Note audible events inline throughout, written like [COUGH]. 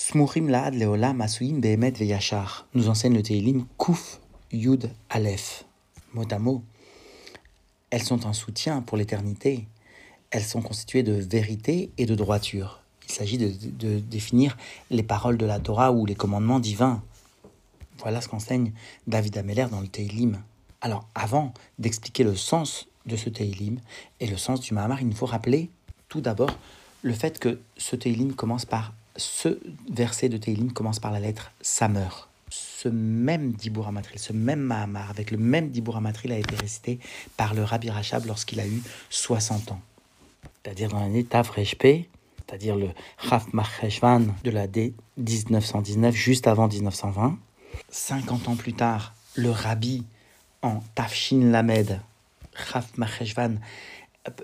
Smurim laad leolam asuim behemet veyachar, nous enseigne le Teilim Kuf Yud Aleph. Mot à mot, elles sont un soutien pour l'éternité. Elles sont constituées de vérité et de droiture. Il s'agit de, de définir les paroles de la Torah ou les commandements divins. Voilà ce qu'enseigne David Ameller dans le Teilim. Alors, avant d'expliquer le sens de ce Teilim et le sens du Mahamar, il nous faut rappeler tout d'abord le fait que ce Teilim commence par ce verset de Teilim commence par la lettre Samer. Ce même Dibour Amatril, ce même Mahamar, avec le même Dibour Amatril, a été récité par le Rabbi Rachab lorsqu'il a eu 60 ans. C'est-à-dire dans l'année Tavreshpe, c'est-à-dire le Chaf Macheshvan de la D 1919, juste avant 1920. 50 ans plus tard, le Rabbi en Tafshin Lamed, Chaf Macheshvan,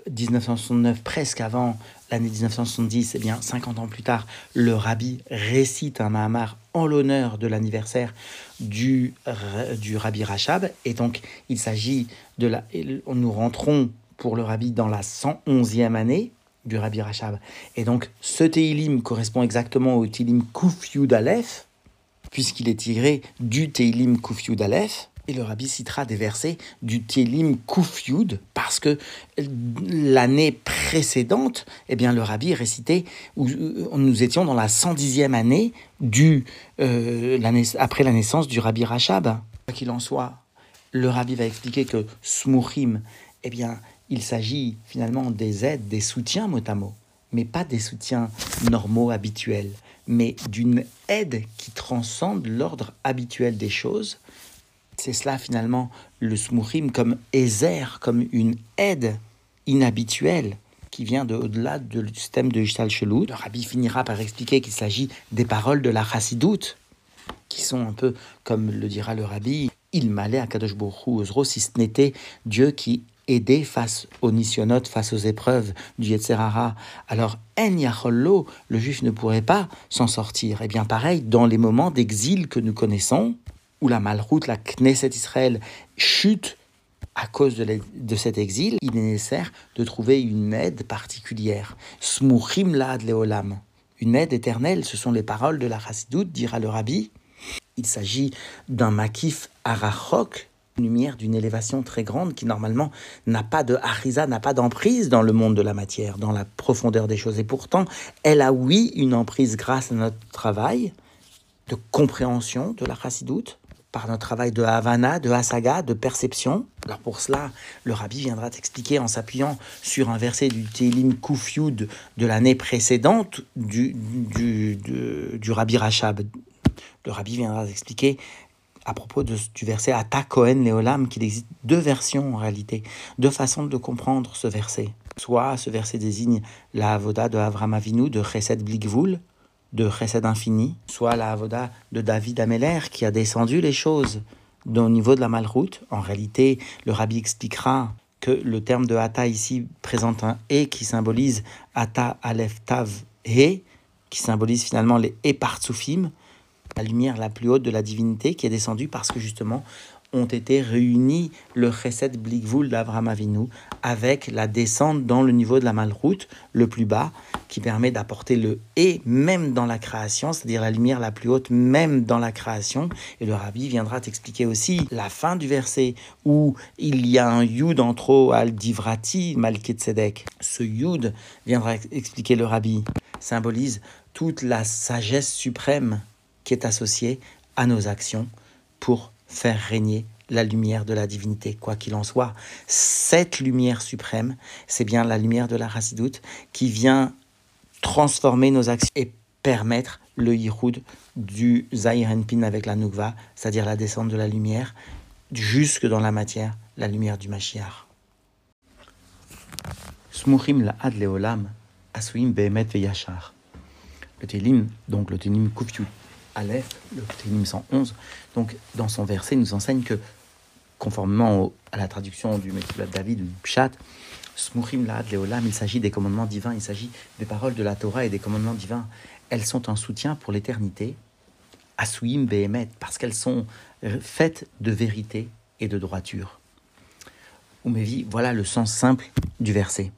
1969, presque avant l'année 1970, et bien 50 ans plus tard, le rabbi récite un Mahamar en l'honneur de l'anniversaire du, du rabbi Rachab. Et donc, il s'agit de la. Nous rentrons pour le rabbi dans la 111e année du rabbi Rachab. Et donc, ce Teilim correspond exactement au Teilim Kuf Yud Aleph, puisqu'il est tiré du Teilim Kuf Yud Aleph. Et le rabbi citera des versets du Télim Yud parce que l'année précédente, eh bien, le rabbi récitait, où nous étions dans la 110e année du, euh, après la naissance du rabbi Rachab. Quoi qu'il en soit, le rabbi va expliquer que Smuchim, eh bien, il s'agit finalement des aides, des soutiens mot à mot, mais pas des soutiens normaux, habituels, mais d'une aide qui transcende l'ordre habituel des choses c'est cela finalement le smuchim comme ézer, comme une aide inhabituelle qui vient de au-delà du système de Ishtal Shelou. Le rabbi finira par expliquer qu'il s'agit des paroles de la chassidoute, qui sont un peu, comme le dira le rabbi, il m'allait à Kadosh Baruch si ce n'était Dieu qui aidait face aux nisyonotes, face aux épreuves du Yetzerara. Alors, En Yachollo, le juif ne pourrait pas s'en sortir. Et eh bien pareil, dans les moments d'exil que nous connaissons, où la malroute, la Knesset Israël chute à cause de, cet exil, il est nécessaire de trouver une aide particulière. Smuchim laad leolam. Une aide éternelle, ce sont les paroles de la Chassidoute, dira le rabbi. Il s'agit d'un makif arachok, une lumière d'une élévation très grande qui normalement n'a pas de harisa, n'a pas d'emprise dans le monde de la matière, dans la profondeur des choses. Et pourtant, elle a oui une emprise grâce à notre travail de compréhension de la chassidoute, par notre travail de Havana, de Hasaga, de perception. Alors pour cela, le rabbi viendra t'expliquer en s'appuyant sur un verset du Télim Kufyud de l'année précédente du, du, du, rabbi Rachab. Le rabbi viendra t'expliquer à propos du verset Ata Kohen Leolam qu'il existe deux versions en réalité, deux façons de comprendre ce verset. Soit ce verset désigne la avoda de Avram Avinu de Chesed Blikvul, de Chesed infini, soit la Avoda de David Ameller qui a descendu les choses au niveau de la malroute. En réalité, le rabbi expliquera que le terme de Hata ici présente un E qui symbolise Hata Aleph Tav He, qui symbolise finalement les Epartsufim, la lumière la plus haute de la divinité qui est descendue parce que justement ont été réunis le Chesed Blikvul d'Avraham Avinu avec la descente dans le niveau de la malroute, le plus bas, qui permet d'apporter le et même dans la création, c'est-à-dire la lumière la plus haute même dans la création. Et le rabbi viendra t'expliquer aussi la fin du verset où il y a un yud en trop al divrati malketzedek. Ce yud viendra expliquer le rabbi symbolise toute la sagesse suprême qui est associée à nos actions pour faire régner la lumière de la divinité, quoi qu'il en soit. Cette lumière suprême, c'est bien la lumière de la Chassidoute qui vient transformer nos actions et permettre le yiroud du Zahir Pin avec la Nukva, c'est-à-dire la descente de la lumière, jusque dans la matière, la lumière du Mashiach. Le Télim, donc le Télim Kufyut, Aleph, le Télim 111, donc dans son verset, nous enseigne que, conformément à la traduction du Mekiblat David, du Pshat, Smuchim Laad Leolam, il s'agit des commandements divins, il s'agit des paroles de la Torah et des commandements divins. Elles sont un soutien pour l'éternité, Asouim Behemet, parce qu'elles sont faites de vérité et de droiture. Umevi, voilà le sens simple du verset.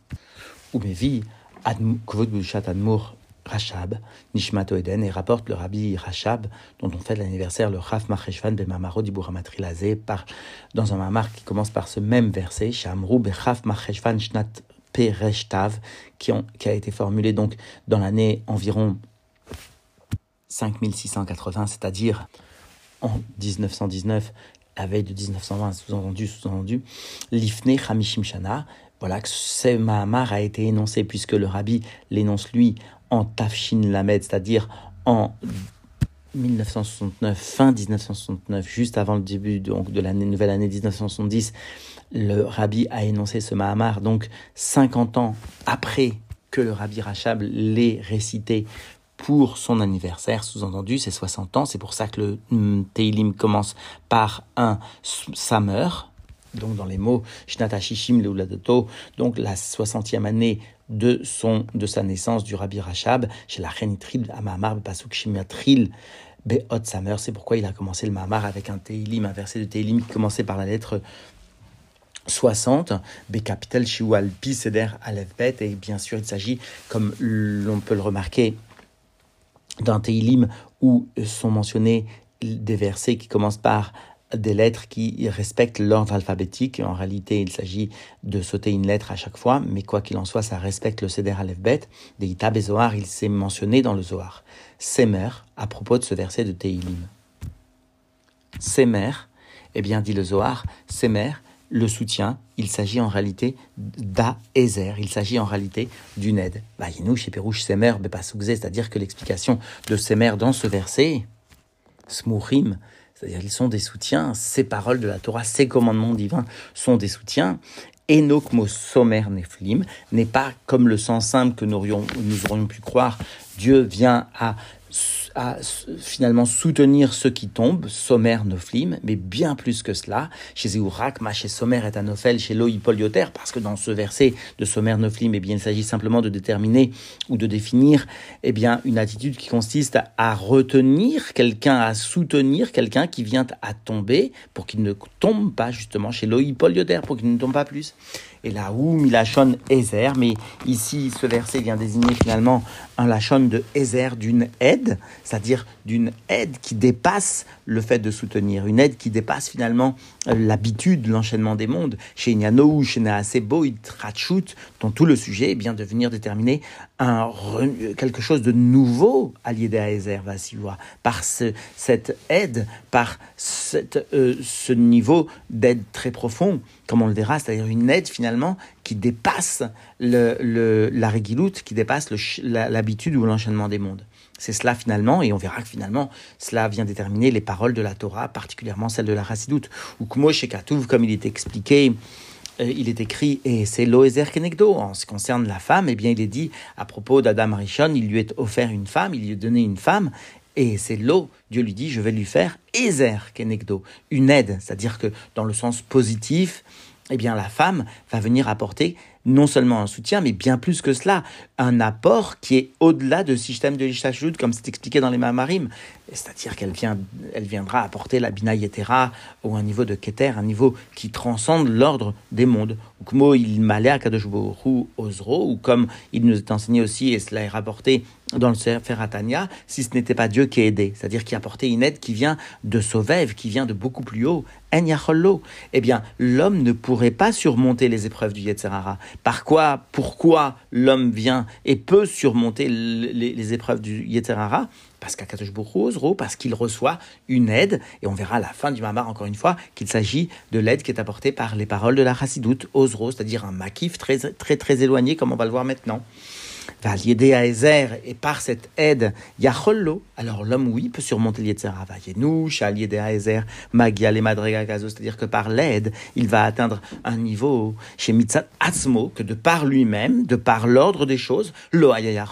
Umevi, Kvod Admour Rachab, Nishmato Eden, et rapporte le rabbi Rachab, dont on fait l'anniversaire, le Chaf Macheshvan Bemamaro Diburamatrilazé, par, dans un mamar qui commence par ce même verset, Shamrou Bechaf Macheshvan Shnat Pereshtav, qui, qui a été formulé donc dans l'année environ 5680, c'est-à-dire en 1919, la veille de 1920, sous-entendu, sous-entendu, Lifne Hamishim Shana, voilà que ce Mahamar a été énoncé, puisque le rabbi l'énonce lui en Tafshin Lamed, c'est-à-dire en 1969, fin 1969, juste avant le début donc, de la nouvelle année 1970, le rabbi a énoncé ce Mahamar, donc 50 ans après que le rabbi Rachab l'ait récité pour son anniversaire, sous-entendu, c'est 60 ans, c'est pour ça que le mm, Teilim commence par un Summer, donc dans les mots Shnatashishim donc la 60e année de, son, de sa naissance du Rabbi Rachab, chez la reine Tril, à Mahamar, Pasuk Shimiatril, Be'ot Samer, c'est pourquoi il a commencé le Mahamar avec un Teilim, un verset de Teilim qui commençait par la lettre 60, Capital Shiwal Pi Seder Bet, et bien sûr il s'agit, comme l'on peut le remarquer, d'un Teilim où sont mentionnés des versets qui commencent par des lettres qui respectent l'ordre alphabétique. En réalité, il s'agit de sauter une lettre à chaque fois, mais quoi qu'il en soit, ça respecte le Seder Aleph Bet. Des Itab il s'est mentionné dans le Zohar. Semer, à propos de ce verset de Teilim. Semer, eh bien, dit le Zohar, Semer, le soutien, il s'agit en réalité d'Aézer, il s'agit en réalité d'une aide. chez Pérouche Semer, c'est-à-dire que l'explication de Semer dans ce verset, Smourim, c'est-à-dire sont des soutiens, ces paroles de la Torah, ces commandements divins sont des soutiens. Enoch mot Neflim n'est pas comme le sens simple que nous aurions, nous aurions pu croire. Dieu vient à à finalement soutenir ceux qui tombent, Sommer Noflim, mais bien plus que cela, chez Zéourakma, chez Sommer et Anofel, chez Loïpolioter, parce que dans ce verset de Sommer Noflim, eh bien, il s'agit simplement de déterminer ou de définir eh bien, une attitude qui consiste à retenir quelqu'un, à soutenir quelqu'un qui vient à tomber pour qu'il ne tombe pas justement chez Loïpolioter, pour qu'il ne tombe pas plus et là où Milachon Ezer, mais ici ce verset vient désigner finalement un Lachon de Ezer d'une aide, c'est-à-dire d'une aide qui dépasse le fait de soutenir, une aide qui dépasse finalement l'habitude, l'enchaînement des mondes. Chez Nyano, chez Naasebo, Rachut, dont tout le sujet est bien de venir déterminer un, quelque chose de nouveau à l'idée à Ezer, par ce, cette aide, par cette, euh, ce niveau d'aide très profond, comme on le verra, c'est-à-dire une aide finalement qui dépasse le, le, la réguiloute, qui dépasse l'habitude ou l'enchaînement des mondes. C'est cela finalement, et on verra que finalement, cela vient déterminer les paroles de la Torah, particulièrement celles de la Chassidoute. Ou Kmo Shekatouv, comme il est expliqué, euh, il est écrit, et c'est Loézer Kenegdo. En ce qui concerne la femme, eh bien, il est dit, à propos d'Adam Arishon, il lui est offert une femme, il lui a donné une femme, et c'est l'eau, Dieu lui dit, je vais lui faire Ezer Kenegdo, une aide, c'est-à-dire que dans le sens positif, eh bien la femme va venir apporter non seulement un soutien, mais bien plus que cela, un apport qui est au-delà de système de l'Ishtashut, comme c'est expliqué dans les Mamarim. C'est-à-dire qu'elle vient, elle viendra apporter la Bina Yetera au un niveau de Keter, un niveau qui transcende l'ordre des mondes. Ou comme il ou comme il nous est enseigné aussi, et cela est rapporté dans le Sefer Atania, si ce n'était pas Dieu qui a aidé, c'est-à-dire qui a apporté une aide qui vient de Sauvev, qui vient de beaucoup plus haut, En eh bien, l'homme ne pourrait pas surmonter les épreuves du Yetzerara. Par quoi, pourquoi l'homme vient et peut surmonter les, épreuves du Yetzerara parce qu'Akadosh parce qu'il reçoit une aide, et on verra à la fin du Mamar encore une fois qu'il s'agit de l'aide qui est apportée par les paroles de la Chassidoute, Ozro, c'est-à-dire un makif très très très éloigné, comme on va le voir maintenant et par cette aide, Yachollo, alors l'homme, oui, peut surmonter l'Yetzera. Va Yenouch, à l'aider à Ezer, Magia les Madregagazo, c'est-à-dire que par l'aide, il va atteindre un niveau chez Mitzat Atzmo, que de par lui-même, de par l'ordre des choses, Lo Agia,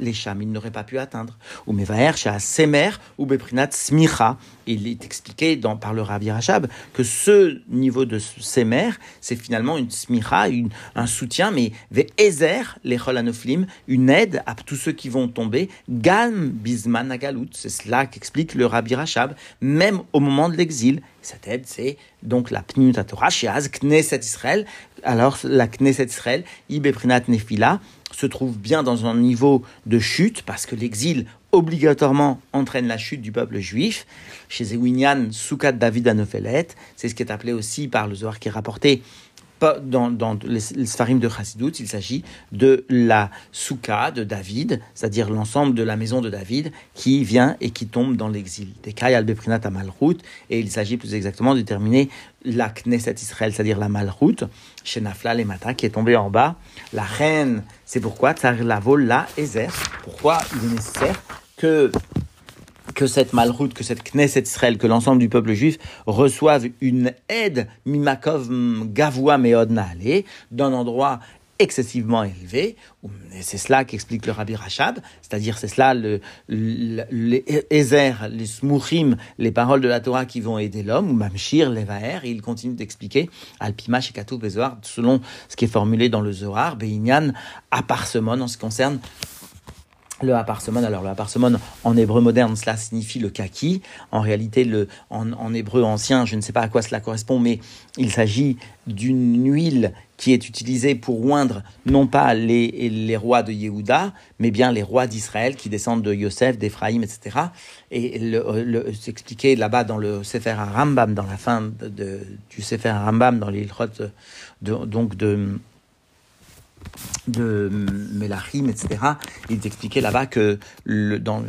les Cham, il n'aurait pas pu atteindre. Ou Mevaer, chez Semer, ou Beprinat Smicha, il est expliqué dans, par le Rabbi Rachab que ce niveau de Semer, c'est finalement une smicha, un soutien, mais Ezer, les Cholanoflim, une aide à tous ceux qui vont tomber, Gam Bisman Agalout. C'est cela qu'explique le Rabbi Rachab, même au moment de l'exil. Cette aide, c'est donc la Pnimut Torah, Knesset Israël. Alors, la Knesset Israël, Ibeprinat Nefila, se trouve bien dans un niveau de chute, parce que l'exil obligatoirement entraîne la chute du peuple juif. Chez Zewinian, Soukat David Anofelet, c'est ce qui est appelé aussi par le Zohar qui est rapporté dans, dans les, Sfarim de Chassidut, il s'agit de la Souka de David, c'est-à-dire l'ensemble de la maison de David qui vient et qui tombe dans l'exil. Des al Beprinat à Malchut, et il s'agit plus exactement de déterminer la Knesset Israël, c'est-à-dire la Malchut, chez Nafla les Mata, qui est tombée en bas. La reine, c'est pourquoi? Tsar la vol la Ezer. Pourquoi il est nécessaire que que cette malroute, que cette Knesset Israël, que l'ensemble du peuple juif reçoive une aide, mimakov gavoua meod d'un endroit excessivement élevé. C'est cela qu'explique le Rabbi Rachab, c'est-à-dire c'est cela le, les Ezer, les Smouchim, les paroles de la Torah qui vont aider l'homme, ou Mamshir, Levaer, il continue d'expliquer, Alpima, Shekatou, Bezoar, selon ce qui est formulé dans le Zohar, Beinyan, à Parsemon, en ce qui concerne le aparsemon, alors le aparsemon en hébreu moderne, cela signifie le kaki. En réalité, le, en, hébreu ancien, je ne sais pas à quoi cela correspond, mais il s'agit d'une huile qui est utilisée pour oindre non pas les, les rois de Yehuda, mais bien les rois d'Israël qui descendent de Yosef, d'Ephraïm, etc. Et le, c'est expliqué là-bas dans le Sefer Rambam, dans la fin de, du Sefer Rambam, dans les de, donc de de Melachim, etc. Il expliquait là-bas que, le, dans,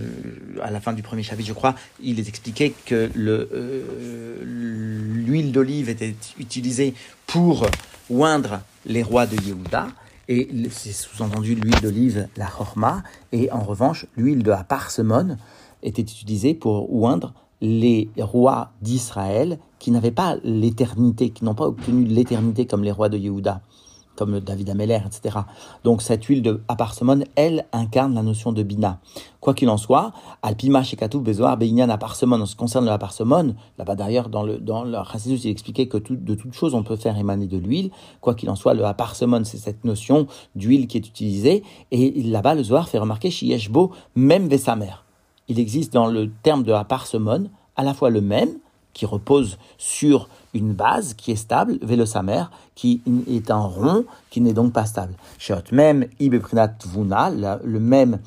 à la fin du premier chapitre, je crois, il expliquait que euh, l'huile d'olive était utilisée pour oindre les rois de Yehuda. Et c'est sous-entendu l'huile d'olive, la chorma. Et en revanche, l'huile de la parsemone était utilisée pour oindre les rois d'Israël qui n'avaient pas l'éternité, qui n'ont pas obtenu l'éternité comme les rois de Yehuda comme David Ameller, etc. Donc cette huile de aparsemone, elle incarne la notion de bina. Quoi qu'il en soit, alpima shekatu bezoar beinyan aparsemone, en ce qui concerne le aparsemone, là-bas d'ailleurs dans le dans le il expliquait que de toute chose on peut faire émaner de l'huile. Quoi qu'il en soit, le aparsemone, c'est cette notion d'huile qui est utilisée. Et là-bas, le Zohar fait remarquer yeshbo même vesamer. Il existe dans le terme de aparsemone à la fois le même, qui repose sur une base qui est stable, velosamer, qui est un rond, qui n'est donc pas stable. Même, ibeprinat vuna, le même,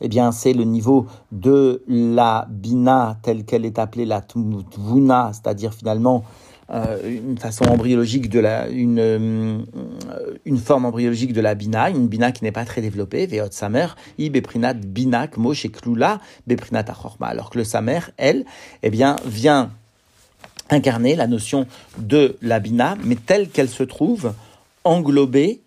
eh bien, c'est le niveau de la bina telle qu'elle est appelée la tvuna, c'est-à-dire finalement euh, une façon embryologique de la, une, euh, une forme embryologique de la bina, une bina qui n'est pas très développée, veot samer, i beprinat binak klula beprinat achorma. Alors que le samer, elle, eh bien, vient incarner la notion de la bina, mais telle qu'elle se trouve englobée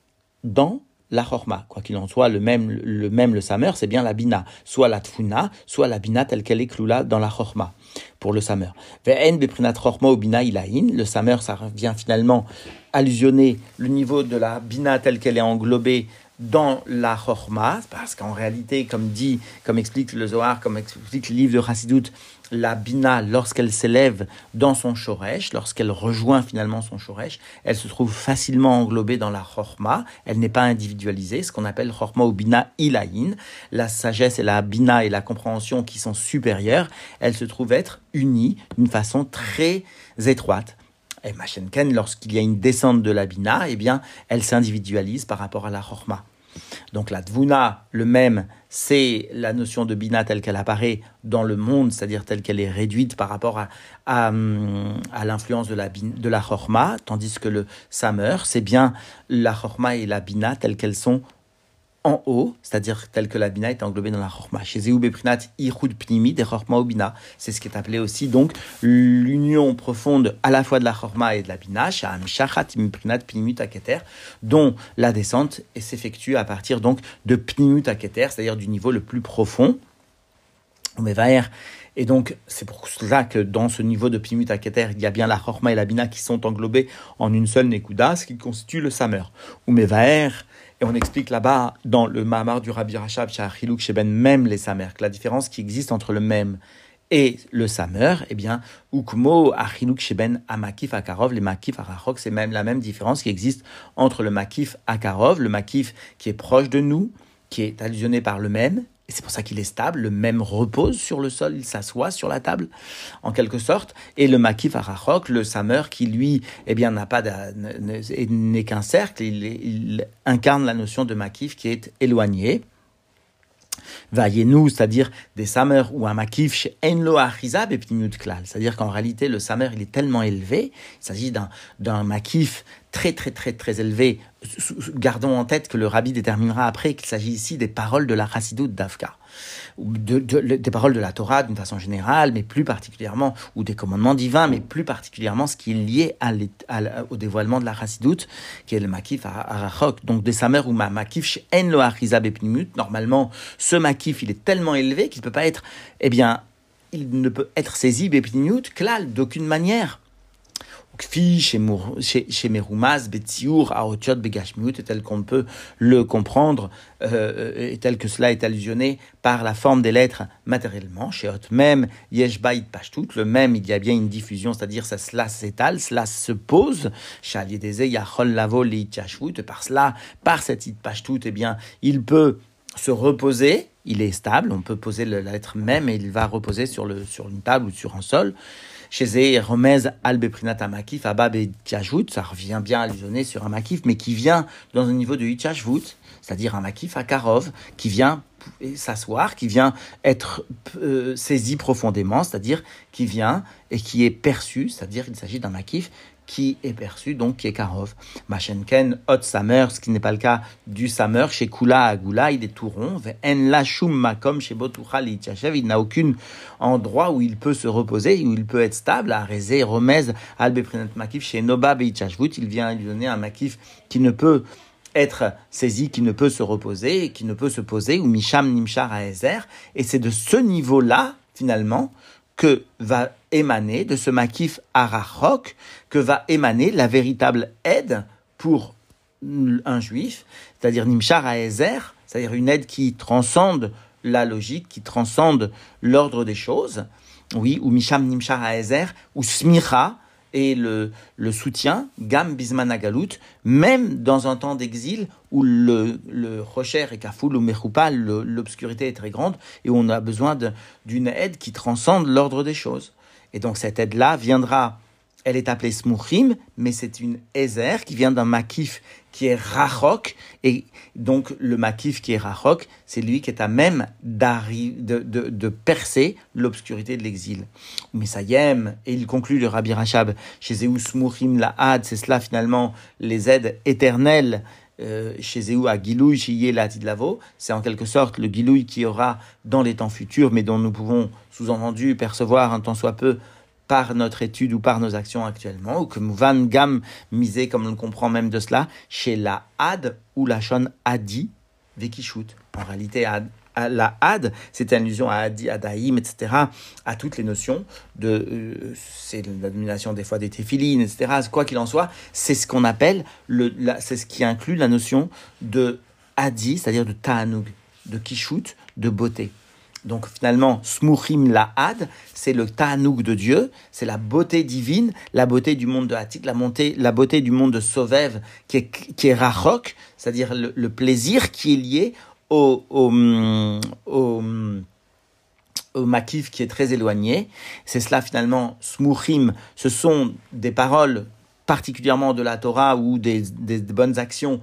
dans la chorma. Quoi qu'il en soit, le même, le même, le samer, c'est bien la bina. Soit la tfuna, soit la bina telle qu'elle est cloula dans la chorma, pour le samer. Ve'en beprinat chorma ou bina. Le samer, ça vient finalement allusionner le niveau de la bina telle qu'elle est englobée dans la chorma, parce qu'en réalité, comme dit, comme explique le Zohar, comme explique le livre de Chassidut, la bina, lorsqu'elle s'élève dans son shoresh, lorsqu'elle rejoint finalement son shoresh, elle se trouve facilement englobée dans la chorma, elle n'est pas individualisée, ce qu'on appelle chorma ou bina ilaïn, la sagesse et la bina et la compréhension qui sont supérieures, elles se trouvent être unies d'une façon très étroite. Et Machenken, lorsqu'il y a une descente de la bina, eh bien, elle s'individualise par rapport à la chorma. Donc la dvuna, le même, c'est la notion de bina telle qu'elle apparaît dans le monde, c'est-à-dire telle qu'elle est réduite par rapport à, à, l'influence de la, de la chorma, tandis que le samer, c'est bien la chorma et la bina telles qu'elles sont en haut, c'est-à-dire tel que la bina est englobée dans la chorma. Chez Beprinat, Ichud Pnimi, des chorma. C'est ce qui est appelé aussi donc l'union profonde à la fois de la chorma et de la bina, Pnimut Aketer, dont la descente s'effectue à partir donc de Pnimut Aketer, c'est-à-dire du niveau le plus profond. Et donc, c'est pour cela que dans ce niveau de Pnimut Aketer, il y a bien la chorma et la bina qui sont englobées en une seule Nekuda, ce qui constitue le Samer. Umevaer, et on explique là-bas, dans le Mahamar du Rabbi Rachab, chez Sheben, même les Samer, que la différence qui existe entre le même et le Samer, eh bien, Ukmo, Achiluk, Sheben, Amakif, Akarov, les Makif, Arachok, c'est même la même différence qui existe entre le Makif, Akarov, le Makif qui est proche de nous, qui est allusionné par le même, Et c'est pour ça qu'il est stable. Le même repose sur le sol, il s'assoit sur la table, en quelque sorte. Et le makif arachok, le samer, qui lui, eh bien, n'a pas n'est qu'un cercle, il, incarne la notion de makif qui est éloigné. Vayenu, c'est-à-dire des samer ou un makif chez Enlo Achizab et Klal. C'est-à-dire qu'en réalité, le samer, il est tellement élevé, il s'agit d'un, d'un makif très, très, très, très élevé. Gardons en tête que le rabbi déterminera après qu'il s'agit ici des paroles de la Chassidoute d'Afka de, des paroles de la Torah d'une façon générale, mais plus particulièrement, ou des commandements divins, mais plus particulièrement ce qui est lié au dévoilement de la Chassidoute, qui est le Makif Arachok. Donc, des Samer ou ma Makif En lo Normalement, ce Makif, il est tellement élevé qu'il ne peut pas être, eh bien, il ne peut être saisi Bepnimut, klal, d'aucune manière chez Merumaz, Betsiour, Aotiot, Begashmiut, tel qu'on peut le comprendre, euh, et tel que cela est allusionné par la forme des lettres matériellement. Chez Hot même, Pashtut, le même, il y a bien une diffusion, c'est-à-dire ça, cela s'étale, cela se pose. Chez Yachol Lavo, par cela, par cette It Pashtut, eh bien, il peut se reposer, il est stable, on peut poser la lettre même et il va reposer sur, le, sur une table ou sur un sol. Chez Romez Albeprinat Amakif, Abab et ça revient bien allusionner sur un Makif, mais qui vient dans un niveau de Hitchashvut, c'est-à-dire un Makif à Karov, qui vient s'asseoir, qui vient être euh, saisi profondément, c'est-à-dire qui vient et qui est perçu, c'est-à-dire qu'il s'agit d'un Makif qui est perçu, donc qui est Karov. Machenken, Hot Samer, ce qui n'est pas le cas du Samer, chez Kula Agula, il est tout rond. En Lachum Makom, chez Botuchal il n'a aucun endroit où il peut se reposer, où il peut être stable. À Rezé, Romez, Albeprinet Makif, chez Noba Beichashvut, il vient lui donner un Makif qui ne peut être saisi, qui ne peut se reposer, qui ne peut se poser, ou Misham Nimshar Ezer. Et c'est de ce niveau-là, finalement, que va émaner de ce makif arachok, que va émaner la véritable aide pour un juif, c'est-à-dire nimshar Ezer, c'est-à-dire une aide qui transcende la logique, qui transcende l'ordre des choses, oui, ou misham nimshar Ezer, ou smicha, et le, le soutien, Gam Bismanagalut, même dans un temps d'exil où le, le Rocher et Kafoul ou Mechoupa, l'obscurité est très grande et où on a besoin d'une aide qui transcende l'ordre des choses. Et donc cette aide-là viendra elle est appelée Smuchim, mais c'est une Ezer qui vient d'un makif qui est Rachok. Et donc, le makif qui est Rachok, c'est lui qui est à même de, percer l'obscurité de l'exil. Mais ça y et il conclut le Rabbi Rachab, chez Zéou Smuchim la Had, c'est cela finalement les aides éternelles chez Zéou à Gilouï, chez la Lavo, c'est en quelque sorte le Gilouï qui aura dans les temps futurs, mais dont nous pouvons sous-entendu percevoir un tant soit peu par notre étude ou par nos actions actuellement, ou que Van Gam misé, comme on le comprend même de cela, chez la Had ou la Shon Adi, Vekishut. En réalité, la Had, c'est une allusion à Adi, Adaïm, etc., à toutes les notions de, euh, c'est la domination des fois des téphilines, etc., quoi qu'il en soit, c'est ce qu'on appelle, le, c'est ce qui inclut la notion de Adi, c'est-à-dire de Ta'anug, de Kishut, de beauté. Donc finalement, Smuchim Lahad, c'est le Ta'anouk de Dieu, c'est la beauté divine, la beauté du monde de Hatik, la, la beauté du monde de Sovev, qui est, qui c'est-à-dire le, plaisir qui est lié au, au, au, makif qui est très éloigné. C'est cela finalement, Smuchim, ce sont des paroles particulièrement de la Torah ou des, des, des bonnes actions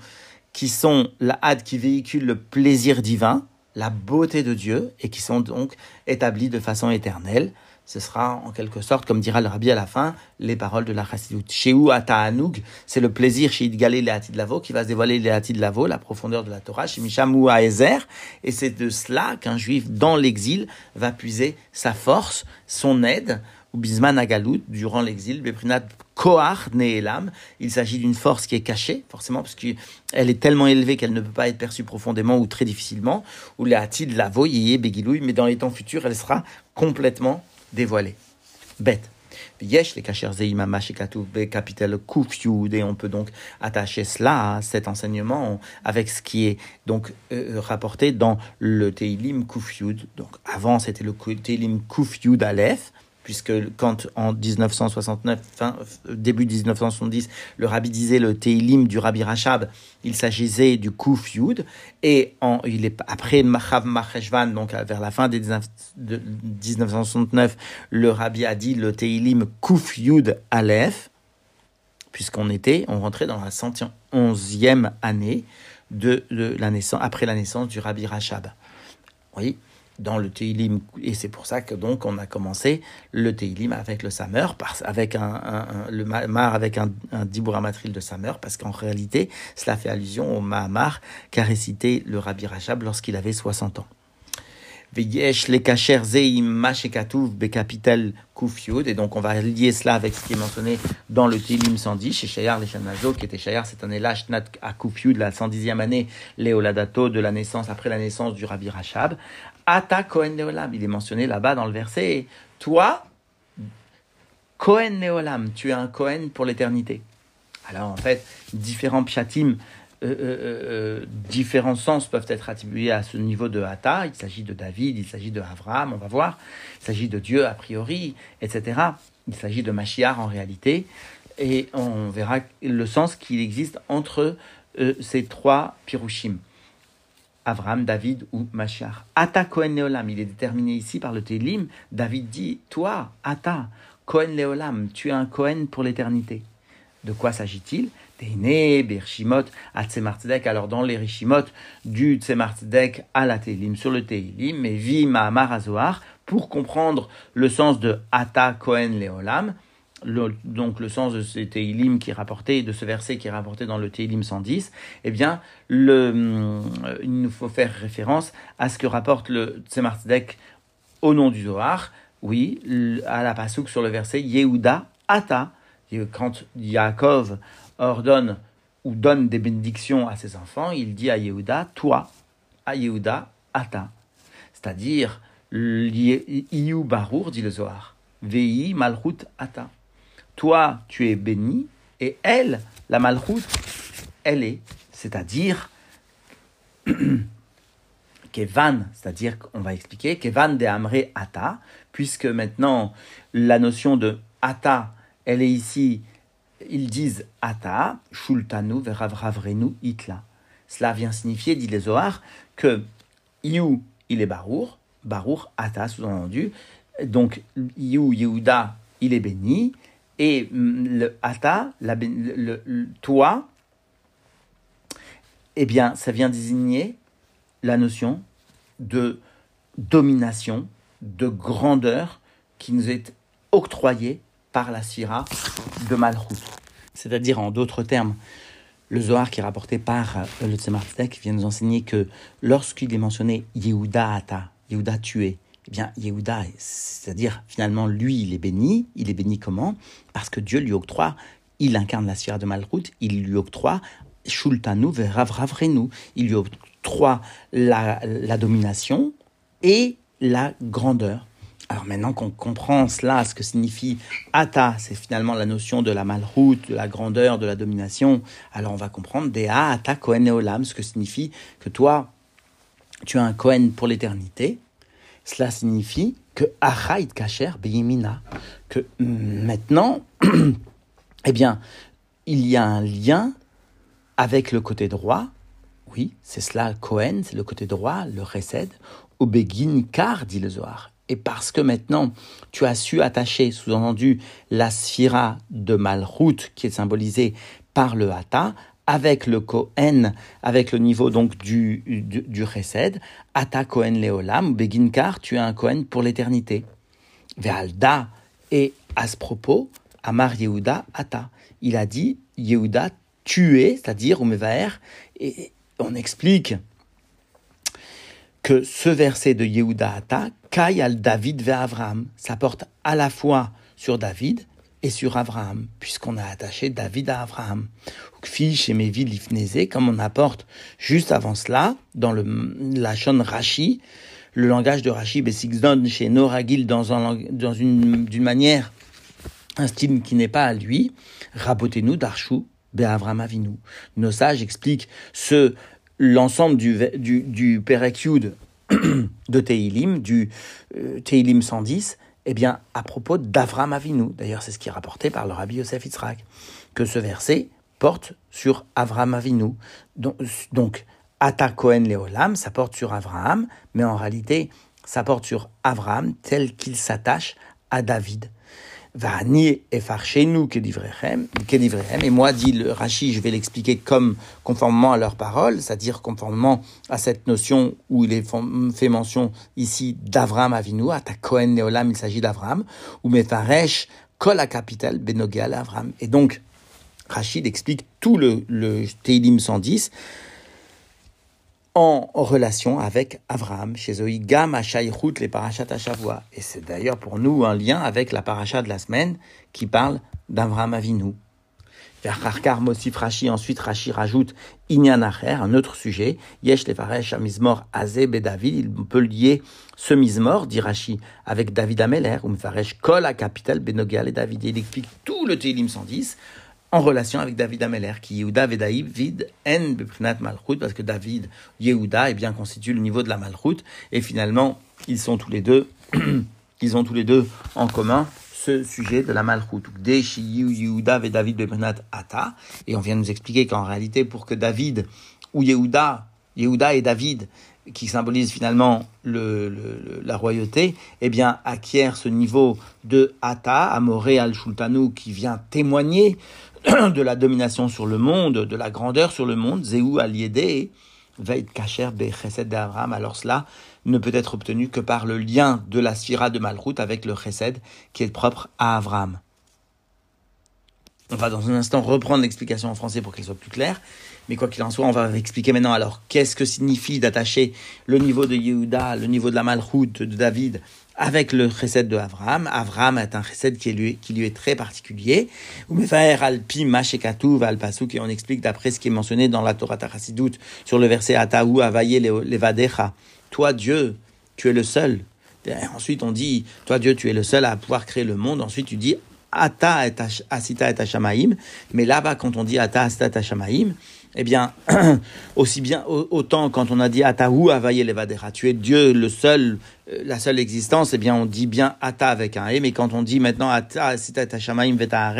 qui sont la had qui véhicule le plaisir divin la beauté de Dieu et qui sont donc établis de façon éternelle. Ce sera en quelque sorte, comme dira le rabbi à la fin, les paroles de la chassidut. Sheu Ata'anoug, c'est le plaisir chez Idgalé de Lavo qui va se dévoiler de Lavo, la profondeur de la Torah, chez Mishamou Aezer. Et c'est de cela qu'un juif dans l'exil va puiser sa force, son aide, ou Bisman Agalut, durant l'exil, Beprinat Kohar Neelam. Il s'agit d'une force qui est cachée, forcément, parce qu'elle est tellement élevée qu'elle ne peut pas être perçue profondément ou très difficilement. Ou Hatid, Lavo, Yeye, Begilouy, mais dans les temps futurs, elle sera complètement dévoilée. Bête. Yesh les kacher zeimama be capital et on peut donc attacher cela cet enseignement avec ce qui est donc euh, rapporté dans le Teilim kufyud. Donc avant c'était le Teilim kufyud aleph puisque quand en 1969, fin, début 1970, le rabbi disait le Teilim du rabbi Rachab, il s'agissait du Kouf Yud, et en, il est, après Machav Macheshvan, donc vers la fin de 1969, le rabbi a dit le Teilim Kouf Yud Aleph, puisqu'on était, on rentrait dans la 111e année de, la naissance, après la naissance du rabbi Rachab. Oui, dans le Teilim, et c'est pour ça que donc on a commencé le Teilim avec le Samer, avec un, le Mahamar avec un, un Dibouramatril de Samer, parce qu'en réalité, cela fait allusion au Mahamar qu'a récité le Rabbi Rachab lorsqu'il avait 60 ans. Veyesh le kacher zeim mashekatuv kufiud. Et donc, on va lier cela avec ce qui est mentionné dans le Tilim 110 chez Shayar Leshanazo, qui était Shayar cette année-là, Shnat à de la 110e année, Léoladato, de la naissance, après la naissance du Rabbi Rachab. Ata Kohen Leolam. Il est mentionné là-bas dans le verset. Toi, Kohen Leolam, tu es un Kohen pour l'éternité. Alors, en fait, différents pshatim euh, euh, euh, différents sens peuvent être attribués à ce niveau de Hata. Il s'agit de David, il s'agit de Abraham, on va voir. Il s'agit de Dieu a priori, etc. Il s'agit de Mashiach en réalité. Et on verra le sens qu'il existe entre ces trois Pirushim. Abraham, David ou Mashiach. Ata Kohen Leolam, il est déterminé ici par le Télim. David dit, toi, Ata, Kohen Leolam, tu es un Kohen pour l'éternité. De quoi s'agit-il? Teine, Bershimot, Alors dans les Rishimot du Tzemartzedek à la Teilim, sur le Teilim, mais vi Marazoar, pour comprendre le sens de Ata Kohen Leolam, donc le sens de ce Teilim qui est de ce verset qui est rapporté dans le Teilim 110, eh bien, euh, il nous faut faire référence à ce que rapporte le Tzemardek au nom du Zohar, oui, à la pasouk sur le verset Yehuda Ata, quand Yaakov ordonne ou donne des bénédictions à ses enfants, il dit à Yehuda, toi, à Yehuda, Ata. C'est-à-dire, Iyu Barour, dit le Zohar, Vei Malchut Ata. Toi, tu es béni, et elle, la Malchut, elle est. C'est-à-dire, [CLEARS THROAT] Kevan, c'est-à-dire qu'on va expliquer, Kevan de Amre Ata, puisque maintenant la notion de Ata, elle est ici ils disent Ata, Shultanu, Veravravrenu, Itla. Cela vient signifier, dit les Zohar, que Iou, il est Barour, Barour, Ata, sous-entendu. Donc, Iou, Yehuda, il est béni. Et mm, le Ata, le, toi, eh bien, ça vient désigner la notion de domination, de grandeur qui nous est octroyée par la Syrah de Malchut. C'est-à-dire, en d'autres termes, le Zohar qui est rapporté par euh, le Tzemar vient nous enseigner que lorsqu'il est mentionné Yehuda Ata, Yehuda tué, eh bien, Yehuda, c'est-à-dire finalement, lui, il est béni. Il est béni comment? Parce que Dieu lui octroie, il incarne la sphère de Malchut, il lui octroie Shultanu Veravravrenu. Il lui octroie la, la domination et la grandeur. Alors maintenant qu'on comprend cela, ce que signifie Ata, c'est finalement la notion de la malroute, de la grandeur, de la domination, alors on va comprendre Dea Ata Kohen Eolam, ce que signifie que toi, tu as un Kohen pour l'éternité. Cela signifie que Achaït Kacher que maintenant, [CLEARS THROAT] eh bien, il y a un lien avec le côté droit, oui, c'est cela, Kohen, c'est le côté droit, le Resed, au Begin Kar, dit le Zohar. Et parce que maintenant, tu as su attacher, sous-entendu, la sphira de Malchut, qui est symbolisée par le Hata, avec le Kohen, avec le niveau donc du, du, du Chesed, Ata Kohen Leolam, Beginkar, tu es un Kohen pour l'éternité. Ve'alda, et à ce propos, Amar Yehuda Ata. Il a dit, Yehuda, tu es, c'est-à-dire, et on explique que ce verset de Yehuda Ata, Kai al David ve ça porte à la fois sur David et sur Abraham, puisqu'on a attaché David à Abraham. Fiche et Lifneze, comme on apporte juste avant cela, dans le, la Shon Rashi, le langage de Rashi, Bessigdon chez Noragil, dans, un, dans une, d'une manière, un style qui n'est pas à lui, Rabotenu Darshu, Be'avram Avinu. Nos sages expliquent ce l'ensemble du, du, du de Teilim, du euh, Teilim 110, Eh bien, à propos d'Avram Avinu, d'ailleurs c'est ce qui est rapporté par le rabbi Yosef Yitzhak, que ce verset porte sur Avram Avinu. Donc, Ata Kohen Leolam, ça porte sur Abraham, mais en réalité, ça porte sur Abraham tel qu'il s'attache à David. Vani nous que Et moi, dit le Rashi, je vais l'expliquer comme conformément à leurs paroles, c'est-à-dire conformément à cette notion où il est fait mention ici d'Avram Avinu, à ta Kohen Neolam, il s'agit d'Avram, ou Mefaresh, Kol la capitale, Benogal Avram. Et donc, Rachid explique tout le, le Teilim 110 en relation avec Abraham, chez Gam les parachats à Et c'est d'ailleurs pour nous un lien avec la paracha de la semaine qui parle d'Abraham Avinu. Mosif Rashi, ensuite Rashi rajoute Inyan un autre sujet. Yesh Azeb et David, il peut lier ce Mizmor, dit Rashi, avec David Ameler, ou Mefaresh Kol à capital Benogal et David. il explique tout le Télim 110 en relation avec David Ameler, qui Yehuda Vedaïd en Beprinat Malchut, parce que David, Yehuda, est bien constitue le niveau de la Malchut, et finalement, ils sont tous les deux, [CLEARS THROAT] ils ont tous les deux en commun ce sujet de la Malchut. Yehuda David Beprinat Ata, et on vient nous expliquer qu'en réalité, pour que David ou Yehuda, Yehuda et David, qui symbolisent finalement le, la royauté, eh bien, acquièrent ce niveau de Ata, Amoré al-Shultanu, qui vient témoigner [CLEARS THROAT] de la domination sur le monde, de la grandeur sur le monde, Zéou Aliédé, Veit Kacher Chesed d'Abraham, alors cela ne peut être obtenu que par le lien de la Sphira de Malchut avec le Chesed qui est propre à Abraham. On va dans un instant reprendre l'explication en français pour qu'elle soit plus claire. Mais quoi qu'il en soit, on va expliquer maintenant alors qu'est-ce que signifie d'attacher le niveau de Yehuda, le niveau de la Malchut de David avec le chesed de Avraham. Avraham est un chesed qui lui, est très particulier. et on explique d'après ce qui est mentionné dans la Torah Tarasidut sur le verset Atahu avaye levadecha. Toi Dieu, tu es le seul. Ensuite on dit, toi Dieu, tu es le seul à pouvoir créer le monde. Ensuite tu dis Ata et Asita et Hashamaim. Mais là-bas, quand on dit Ata Asita et Hashamaim, eh bien, [CLEARS THROAT] aussi bien, autant quand on a dit Atahu Avaye Levadera, tu es Dieu, le seul, euh, la seule existence, eh bien, on dit bien Ata avec un E, mais quand on dit maintenant Ata Asita et Hashamaim Veta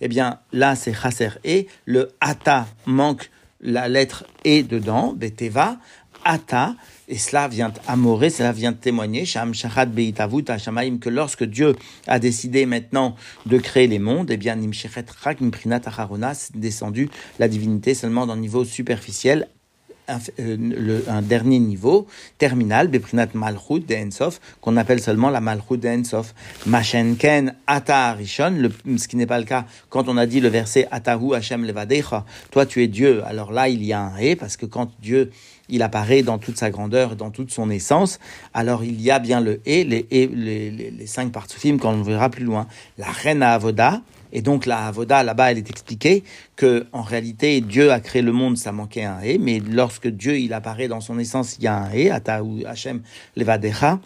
eh bien, là, c'est Chaser E. Le Ata manque la lettre E dedans, Beteva. Ata, et cela vient amorer, cela vient témoigner, que lorsque Dieu a décidé maintenant de créer les mondes, eh bien, c'est descendu la divinité seulement dans le niveau superficiel, un, euh, dernier niveau, terminal, Beprinat Malchut de qu'on appelle seulement la Malchut de Ensof. Machenken Ata ce qui n'est pas le cas quand on a dit le verset Atahu Hashem Levadecha, toi tu es Dieu. Alors là, il y a un et, parce que quand Dieu il apparaît dans toute sa grandeur, dans toute son essence. Alors il y a bien le et, les, et, les, les, les cinq film quand on verra plus loin. La reine à Avoda, et donc la Avoda, là-bas, elle est expliquée que en réalité, Dieu a créé le monde, ça manquait un et, mais lorsque Dieu, il apparaît dans son essence, il y a un et, Ataou Hachem Levadecha,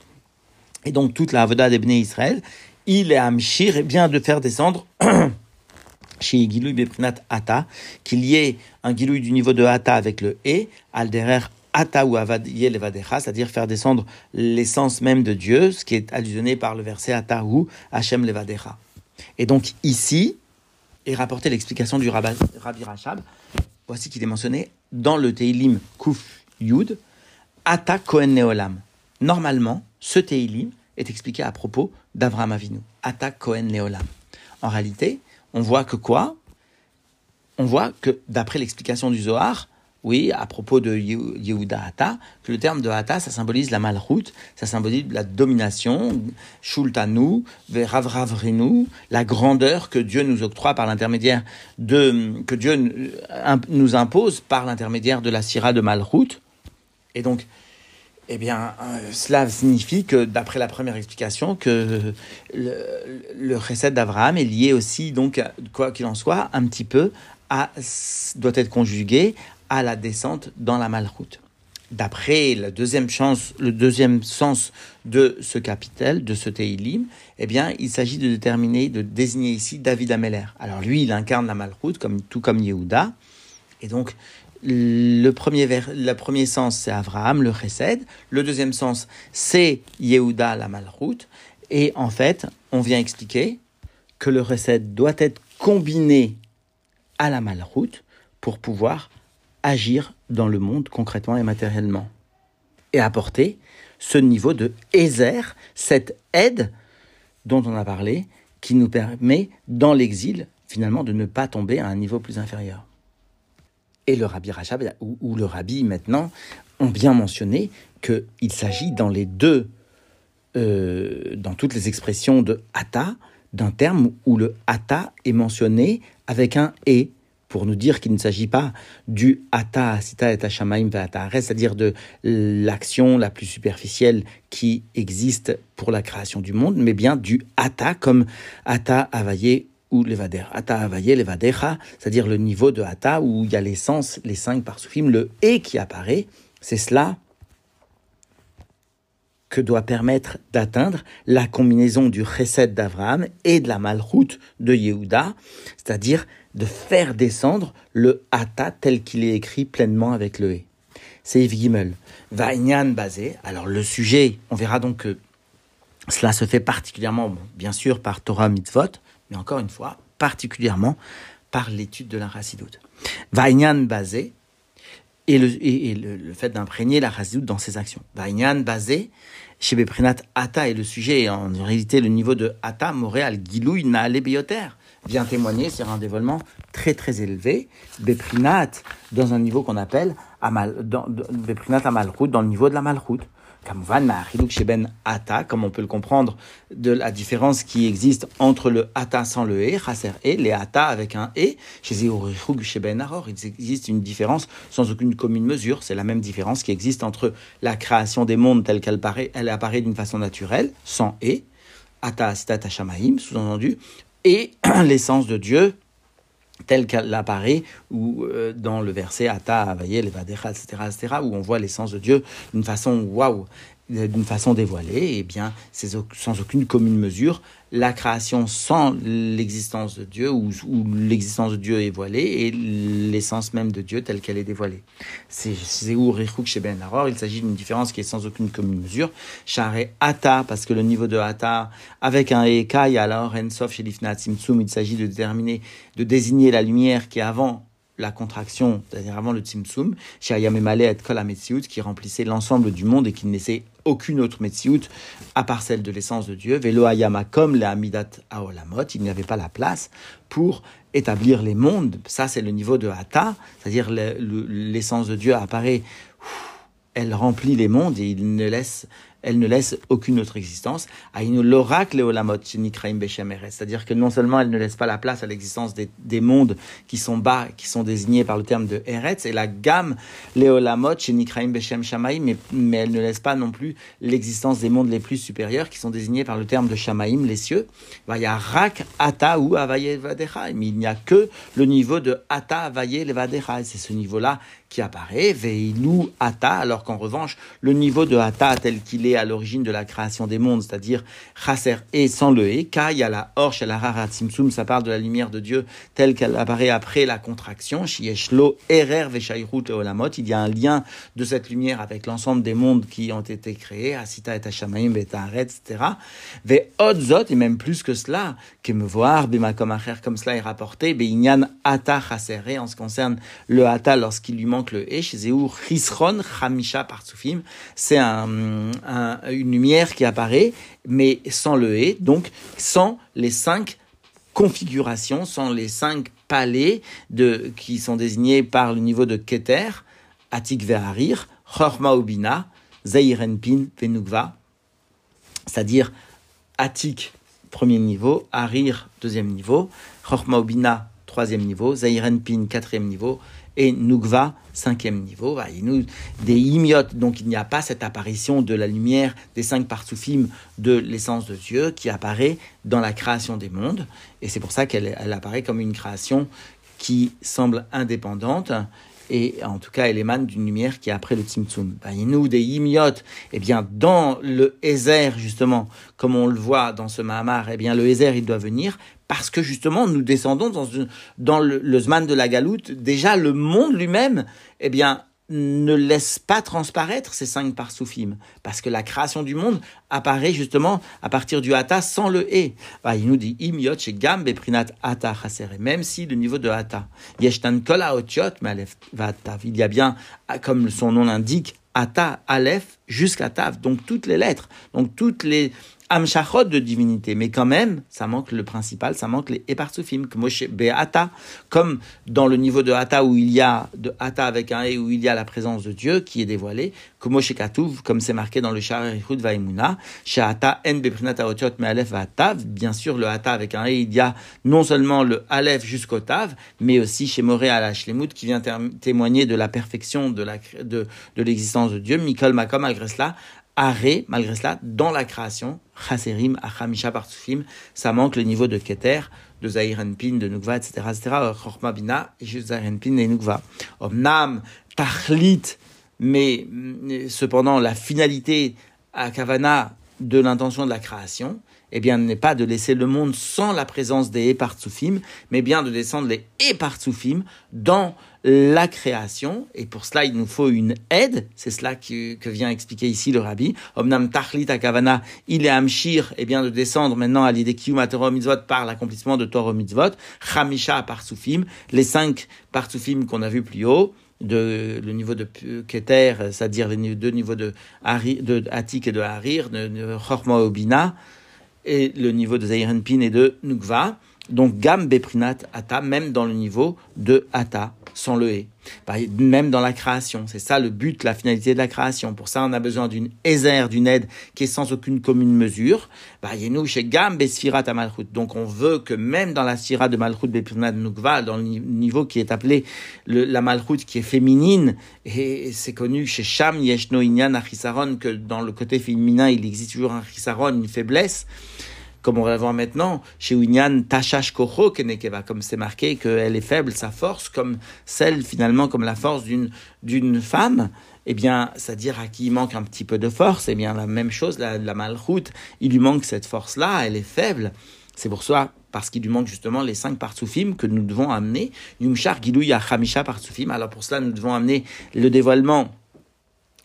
et donc toute la Avoda d'Ebné Israël, il est Amshir, et bien de faire descendre chez Gilouy Beprinat Ata, qu'il y ait un Gilouy du niveau de Ata avec le E, Alderer Ata ou Levadecha, c'est-à-dire faire descendre l'essence même de Dieu, ce qui est allusionné par le verset Ata ou Hashem Levadecha. Et donc ici est rapporté l'explication du Rabbi, Rachab. Voici qu'il est mentionné dans le Teilim Kuf Yud, Ata Kohen Neolam. Normalement, ce Teilim est expliqué à propos d'Avraham Avinu. Ata Kohen Neolam. En réalité, on voit que quoi? On voit que d'après l'explication du Zohar, oui, à propos de Yehuda Hata, que le terme de Hata, ça symbolise la malroute, ça symbolise la domination, Shultanu, Veravravrinu, la grandeur que Dieu nous octroie par l'intermédiaire de, que Dieu nous impose par l'intermédiaire de la Syrah de malroute. Et donc, eh bien, euh, cela signifie que, d'après la première explication, que le, le recette d'Abraham est lié aussi, donc, quoi qu'il en soit, un petit peu à, doit être conjugué à la descente dans la malroute. D'après la deuxième chance, le deuxième sens de ce capitel, de ce Teilim, eh bien, il s'agit de déterminer, de désigner ici David Ameller. Alors lui, il incarne la malroute, comme, tout comme Yehuda. Et donc, le premier, sens, c'est Abraham, le Chesed. Le deuxième sens, c'est Yehuda, la Malroute. Et en fait, on vient expliquer que le recette doit être combiné à la malroute pour pouvoir agir dans le monde concrètement et matériellement. Et apporter ce niveau de ézer, cette aide dont on a parlé, qui nous permet, dans l'exil, finalement, de ne pas tomber à un niveau plus inférieur. Et le rabbi Rachab, ou, le rabbi maintenant, ont bien mentionné qu'il s'agit dans les deux, euh, dans toutes les expressions de hata, d'un terme où le hata est mentionné avec un et pour nous dire qu'il ne s'agit pas du ata, sita et c'est-à-dire de l'action la plus superficielle qui existe pour la création du monde, mais bien du ata comme ata avaye ou levader. Ata avaye levadecha, c'est-à-dire le niveau de ata où il y a l'essence, les cinq par soufim, le et qui apparaît, c'est cela que doit permettre d'atteindre la combinaison du chesed d'Abraham et de la malroute de Yehuda, c'est-à-dire de faire descendre le hata tel qu'il est écrit pleinement avec le e. C'est Yves Gimel. Vainyan basé. Alors le sujet, on verra donc que cela se fait particulièrement, bien sûr, par Torah Mitzvot, mais encore une fois, particulièrement par l'étude de la Chassidoute. Vainyan basé, et le, fait d'imprégner la Chassidoute dans ses actions. Vainyan basé, chez Beprinat Ata, et le sujet, en réalité, le niveau de Ata, Montréal, Gilouy, Naale Bioter vient témoigner sur un dévoilement très très élevé, Beprinat, dans un niveau qu'on appelle Amal, dans, Beprinat dans le niveau de la Malchut. Ata, comme on peut le comprendre de la différence qui existe entre le Ata sans le E, Chaser E, les Ata avec un E, chez Sheben Aror, il existe une différence sans aucune commune mesure, c'est la même différence qui existe entre la création des mondes telle qu'elle apparaît, elle apparaît d'une façon naturelle, sans E, Ata Stat Shamaim, sous-entendu, et [CLEARS THROAT] l'essence de Dieu telle qu'elle apparaît ou euh, dans le verset Ata Avaye Levadecha, etc., etc., où on voit l'essence de Dieu d'une façon waouh, d'une façon dévoilée, et bien c'est sans aucune commune mesure la création sans l'existence de Dieu, ou, l'existence de Dieu est voilée, et l'essence même de Dieu telle qu'elle est dévoilée. C'est chez Ben Aror, il s'agit d'une différence qui est sans aucune commune mesure. Charé Ata, parce que le niveau de Ata, avec un Eka, alors Ensof chez Simtsum, il s'agit de déterminer, de désigner la lumière qui est avant la contraction, c'est-à-dire avant le Tzimtzum, chez Ayamemale et Kol qui remplissait l'ensemble du monde et qui ne laissait aucune autre Metsiout à part celle de l'essence de Dieu. Velo Ayama comme les Amidat Aolamot, il n'y avait pas la place pour établir les mondes. Ça, c'est le niveau de Hata, c'est-à-dire l'essence de Dieu apparaît, elle remplit les mondes et il ne laisse elle ne laisse aucune autre existence. l'oracle C'est-à-dire que non seulement elle ne laisse pas la place à l'existence des, mondes qui sont bas, qui sont désignés par le terme de Eretz, et la gamme Leolamot Beshem mais, mais elle ne laisse pas non plus l'existence des mondes les plus supérieurs qui sont désignés par le terme de Shamaim, les cieux. Il Rak, Ata ou Avaye mais il n'y a que le niveau de Ata, Avaye, Levadecha. C'est ce niveau-là qui apparaît, Veilou Ata, alors qu'en revanche, le niveau de Ata tel qu'il est à l'origine de la création des mondes, c'est-à-dire Chaser et sans le E, Ka, la Orch, la Rara Tzimtzum, ça parle de la lumière de Dieu telle qu'elle apparaît après la contraction, Shieshlo, Erer, Veshairut, Olamot, il y a un lien de cette lumière avec l'ensemble des mondes qui ont été créés, Asita et Hashamaim, Betaharet, etc. Ve Odzot, et même plus que cela, que me voir, Bemakomacher, comme cela est rapporté, Beinyan Ata Chaser, en ce qui concerne le Ata lorsqu'il lui manque donc le E, chez Chisron Partsufim, c'est une lumière qui apparaît, mais sans le E, donc sans les cinq configurations, sans les cinq palais qui sont désignés par le niveau de Keter, Atik Veharir, Chorma Obina, Zeirenpin, Venugva, c'est-à-dire Atik, premier niveau, Harir, deuxième niveau, Chorma Obina, troisième niveau, Zeirenpin, quatrième niveau, et Nugva, cinquième niveau. Des imiotes, donc il n'y a pas cette apparition de la lumière des cinq parsoufim de l'essence de Dieu qui apparaît dans la création des mondes. Et c'est pour ça qu'elle apparaît comme une création qui semble indépendante et en tout cas elle émane d'une lumière qui est après le Tzimtzum. nous des Yimiot, eh bien dans le Ezer justement, comme on le voit dans ce Mahamar, eh bien le Ezer il doit venir parce que justement nous descendons dans, dans le, le Zman de la Galoute, déjà le monde lui-même, eh bien ne laisse pas transparaître ces cinq parsoufim, parce que la création du monde apparaît justement à partir du hata sans le et. Bah, il nous dit im gam beprinat hata même si le niveau de hata yeshtan kol il y a bien, comme son nom l'indique, hata aleph jusqu'à tav, donc toutes les lettres, donc toutes les amshachot de divinité, mais quand même, ça manque le principal, ça manque les eparsufim, beata, comme dans le niveau de hata où il y a de hata avec un et où il y a la présence de Dieu qui est dévoilée, comme comme c'est marqué dans le Erichud Vaimuna, hata en beprinat aotiot me alef tav, bien sûr le hata avec un et, il y a non seulement le alef jusqu'au tav, mais aussi chez Moré al qui vient témoigner de la perfection de la de, l'existence de Dieu, Mikol Makom malgré cela, arrêt, malgré cela, dans la création, Chaserim, Achamisha Partsufim, ça manque le niveau de Keter, de Zahirenpin, de Nukva, etc., etc., Chorma Bina, Zahirenpin et Nukva. Omnam, Tachlit, mais cependant, la finalité à Kavana de l'intention de la création, eh bien, n'est pas de laisser le monde sans la présence des Epartsufim, mais bien de descendre les Epartsufim dans la création. Et pour cela, il nous faut une aide. C'est cela que, vient expliquer ici le rabbi. Omnam tachlit akavana, il est amshir, et bien de descendre maintenant à l'idée kiyum mitzvot par l'accomplissement de Torah mitzvot. Chamisha parsufim, les cinq parsufim qu'on a vus plus haut de le niveau de Keter, c'est-à-dire les deux niveaux de, de Atik et de Harir, de, de Chorma Obina, et le niveau de Zahirenpin et de Nukva. Donc Gam Beprinat Ata, même dans le niveau de Ata sans le et. Même dans la création, c'est ça le but, la finalité de la création. Pour ça, on a besoin d'une ézer, d'une aide qui est sans aucune commune mesure. Donc on veut que même dans la sira de Malchut Bepirnad Nukva, dans le niveau qui est appelé la Malchut qui est féminine, et c'est connu chez Sham Yeshno Inyan Achisaron que dans le côté féminin, il existe toujours un Achisaron, une faiblesse comme on va voir maintenant, chez Winyan, Tashash Kocho Kenekeva, comme c'est marqué qu'elle est faible, sa force, comme celle finalement, comme la force d'une, femme, eh bien, c'est-à-dire à qui il manque un petit peu de force, eh bien, la même chose, la, la malroute, il lui manque cette force-là, elle est faible. C'est pour ça, parce qu'il lui manque justement les cinq partsufim que nous devons amener. Yumshar Gilouya Hamisha partsufim. Alors pour cela, nous devons amener le dévoilement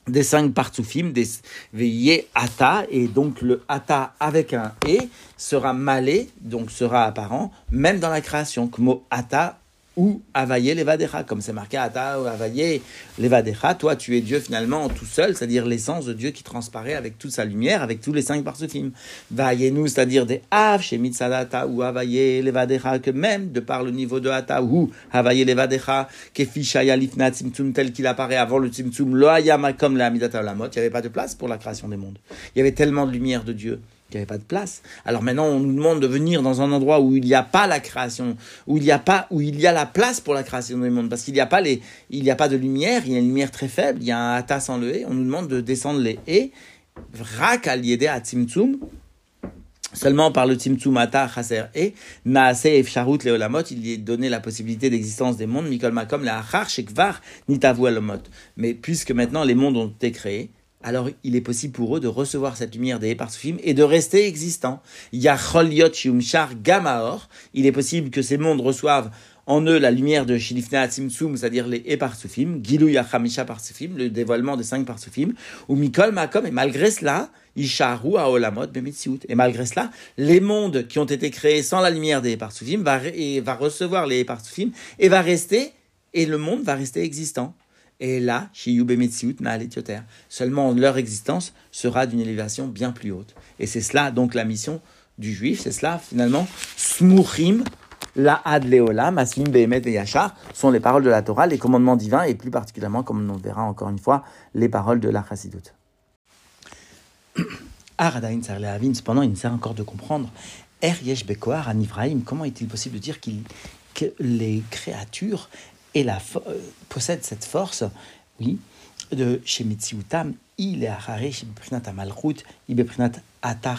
des cinq partsufim, des veillés ata, et donc le ata avec un e sera malé, donc sera apparent, même dans la création. Comme ata ou Avaye Levadecha, comme c'est marqué Ata ou Avaye Levadecha, toi tu es Dieu finalement tout seul, c'est-à-dire l'essence de Dieu qui transparaît avec toute sa lumière, avec tous les cinq parsufim. nous c'est-à-dire des Av, chez Mitsadata ou Avaye Levadecha, que même de par le niveau de Ata ou Avaye Levadecha, Kefishaya Lifna Tzimtzum, tel qu'il apparaît avant le Tzimtzum, Loayama comme la Amidata Lamot, il n'y avait pas de place pour la création des mondes. Il y avait tellement de lumière de Dieu il n'y avait pas de place. Alors maintenant, on nous demande de venir dans un endroit où il n'y a pas la création, où il y a pas, où il y a la place pour la création du monde, parce qu'il n'y a pas les, il n'y a pas de lumière, il y a une lumière très faible, il y a un atas sans le et, on nous demande de descendre les et, vrak al à tzimtzum, Seulement par le Tzimtzum Ata Chaser et Naase Efsharut Leolamot, il y est donné la possibilité d'existence des mondes, Mikol Makom, la Achar Shekvar Nitavu Alomot. Mais puisque maintenant les mondes ont été créés, alors il est possible pour eux de recevoir cette lumière des Eparsufim et de rester existants. Shar Gamaor, il est possible que ces mondes reçoivent en eux la lumière de Shilifna Tzimtzum, c'est-à-dire les Eparsufim, Gilou Yachamisha Parsufim, le dévoilement des cinq Parsufim, ou Mikol Makom, et malgré cela, Isharu Aolamot Bemitsiut. Et malgré cela, les mondes qui ont été créés sans la lumière des Eparsufim va, va recevoir les Eparsufim et va rester, et le monde va rester existant. Et là, seulement leur existence sera d'une élévation bien plus haute. Et c'est cela donc la mission du juif, c'est cela finalement, smuchim, la ad leola, maslim behemet et yachar, sont les paroles de la Torah, les commandements divins, et plus particulièrement, comme on verra encore une fois, les paroles de la chassidoute. [COUGHS] Sarlehavin, cependant, il nous sert encore de comprendre, Er Yesh Bekoar an comment est-il possible de dire que les créatures et la euh, possède cette force, oui, de chez Mitsiutam, il est harare chez Beprinat Amalchut, Ibeprinat Ata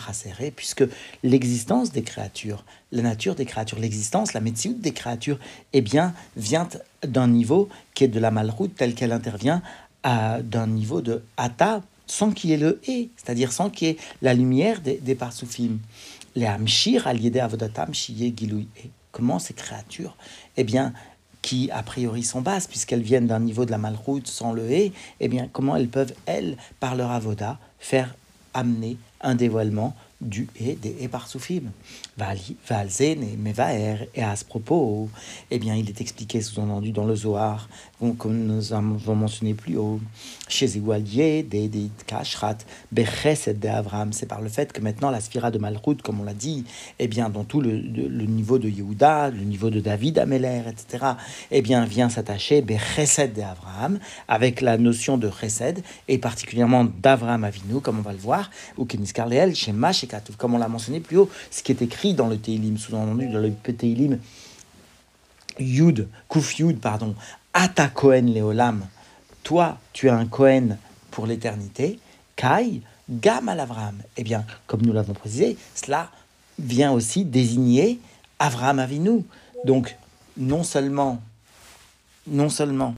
puisque l'existence des créatures, la nature des créatures, l'existence, la Mitsiut des créatures, eh bien, vient d'un niveau qui est de la Malchut, tel qu'elle intervient d'un niveau de Ata, sans qu'il y ait le et, c'est-à-dire sans qu'il y ait la lumière des, des parsoufim. Les Amshir, Aliede Avodatam, Shiye Gilui. Comment ces créatures, eh bien, qui a priori sont basses, puisqu'elles viennent d'un niveau de la malroute sans le et, eh bien, comment elles peuvent, elles, par leur avoda, faire amener un dévoilement du et des et par soufim. Valzen et Mevaer, et à ce propos, eh bien, il est expliqué sous-entendu dans le Zohar, comme nous avons mentionné plus haut, chez Igualier, des Kashrat, Bechesed de Avram, c'est par le fait que maintenant la sphira de Malchut, comme on l'a dit, eh bien, dans tout le, niveau de Yehuda, le niveau de David Ameler, etc., eh bien, vient s'attacher Bechesed de Avram, avec la notion de Chesed, et particulièrement d'Avram Avinu, comme on va le voir, ou Keniskar Leel, chez comme on l'a mentionné plus haut, ce qui est écrit dans le Teilim, sous-entendu dans le Teilim, Yud, Kuf Yud, pardon, Ata Kohen Leolam, toi, tu es un Kohen pour l'éternité, Kai, Gam Avram. Eh bien, comme nous l'avons précisé, cela vient aussi désigner Avram Avinu. Donc, non seulement, non seulement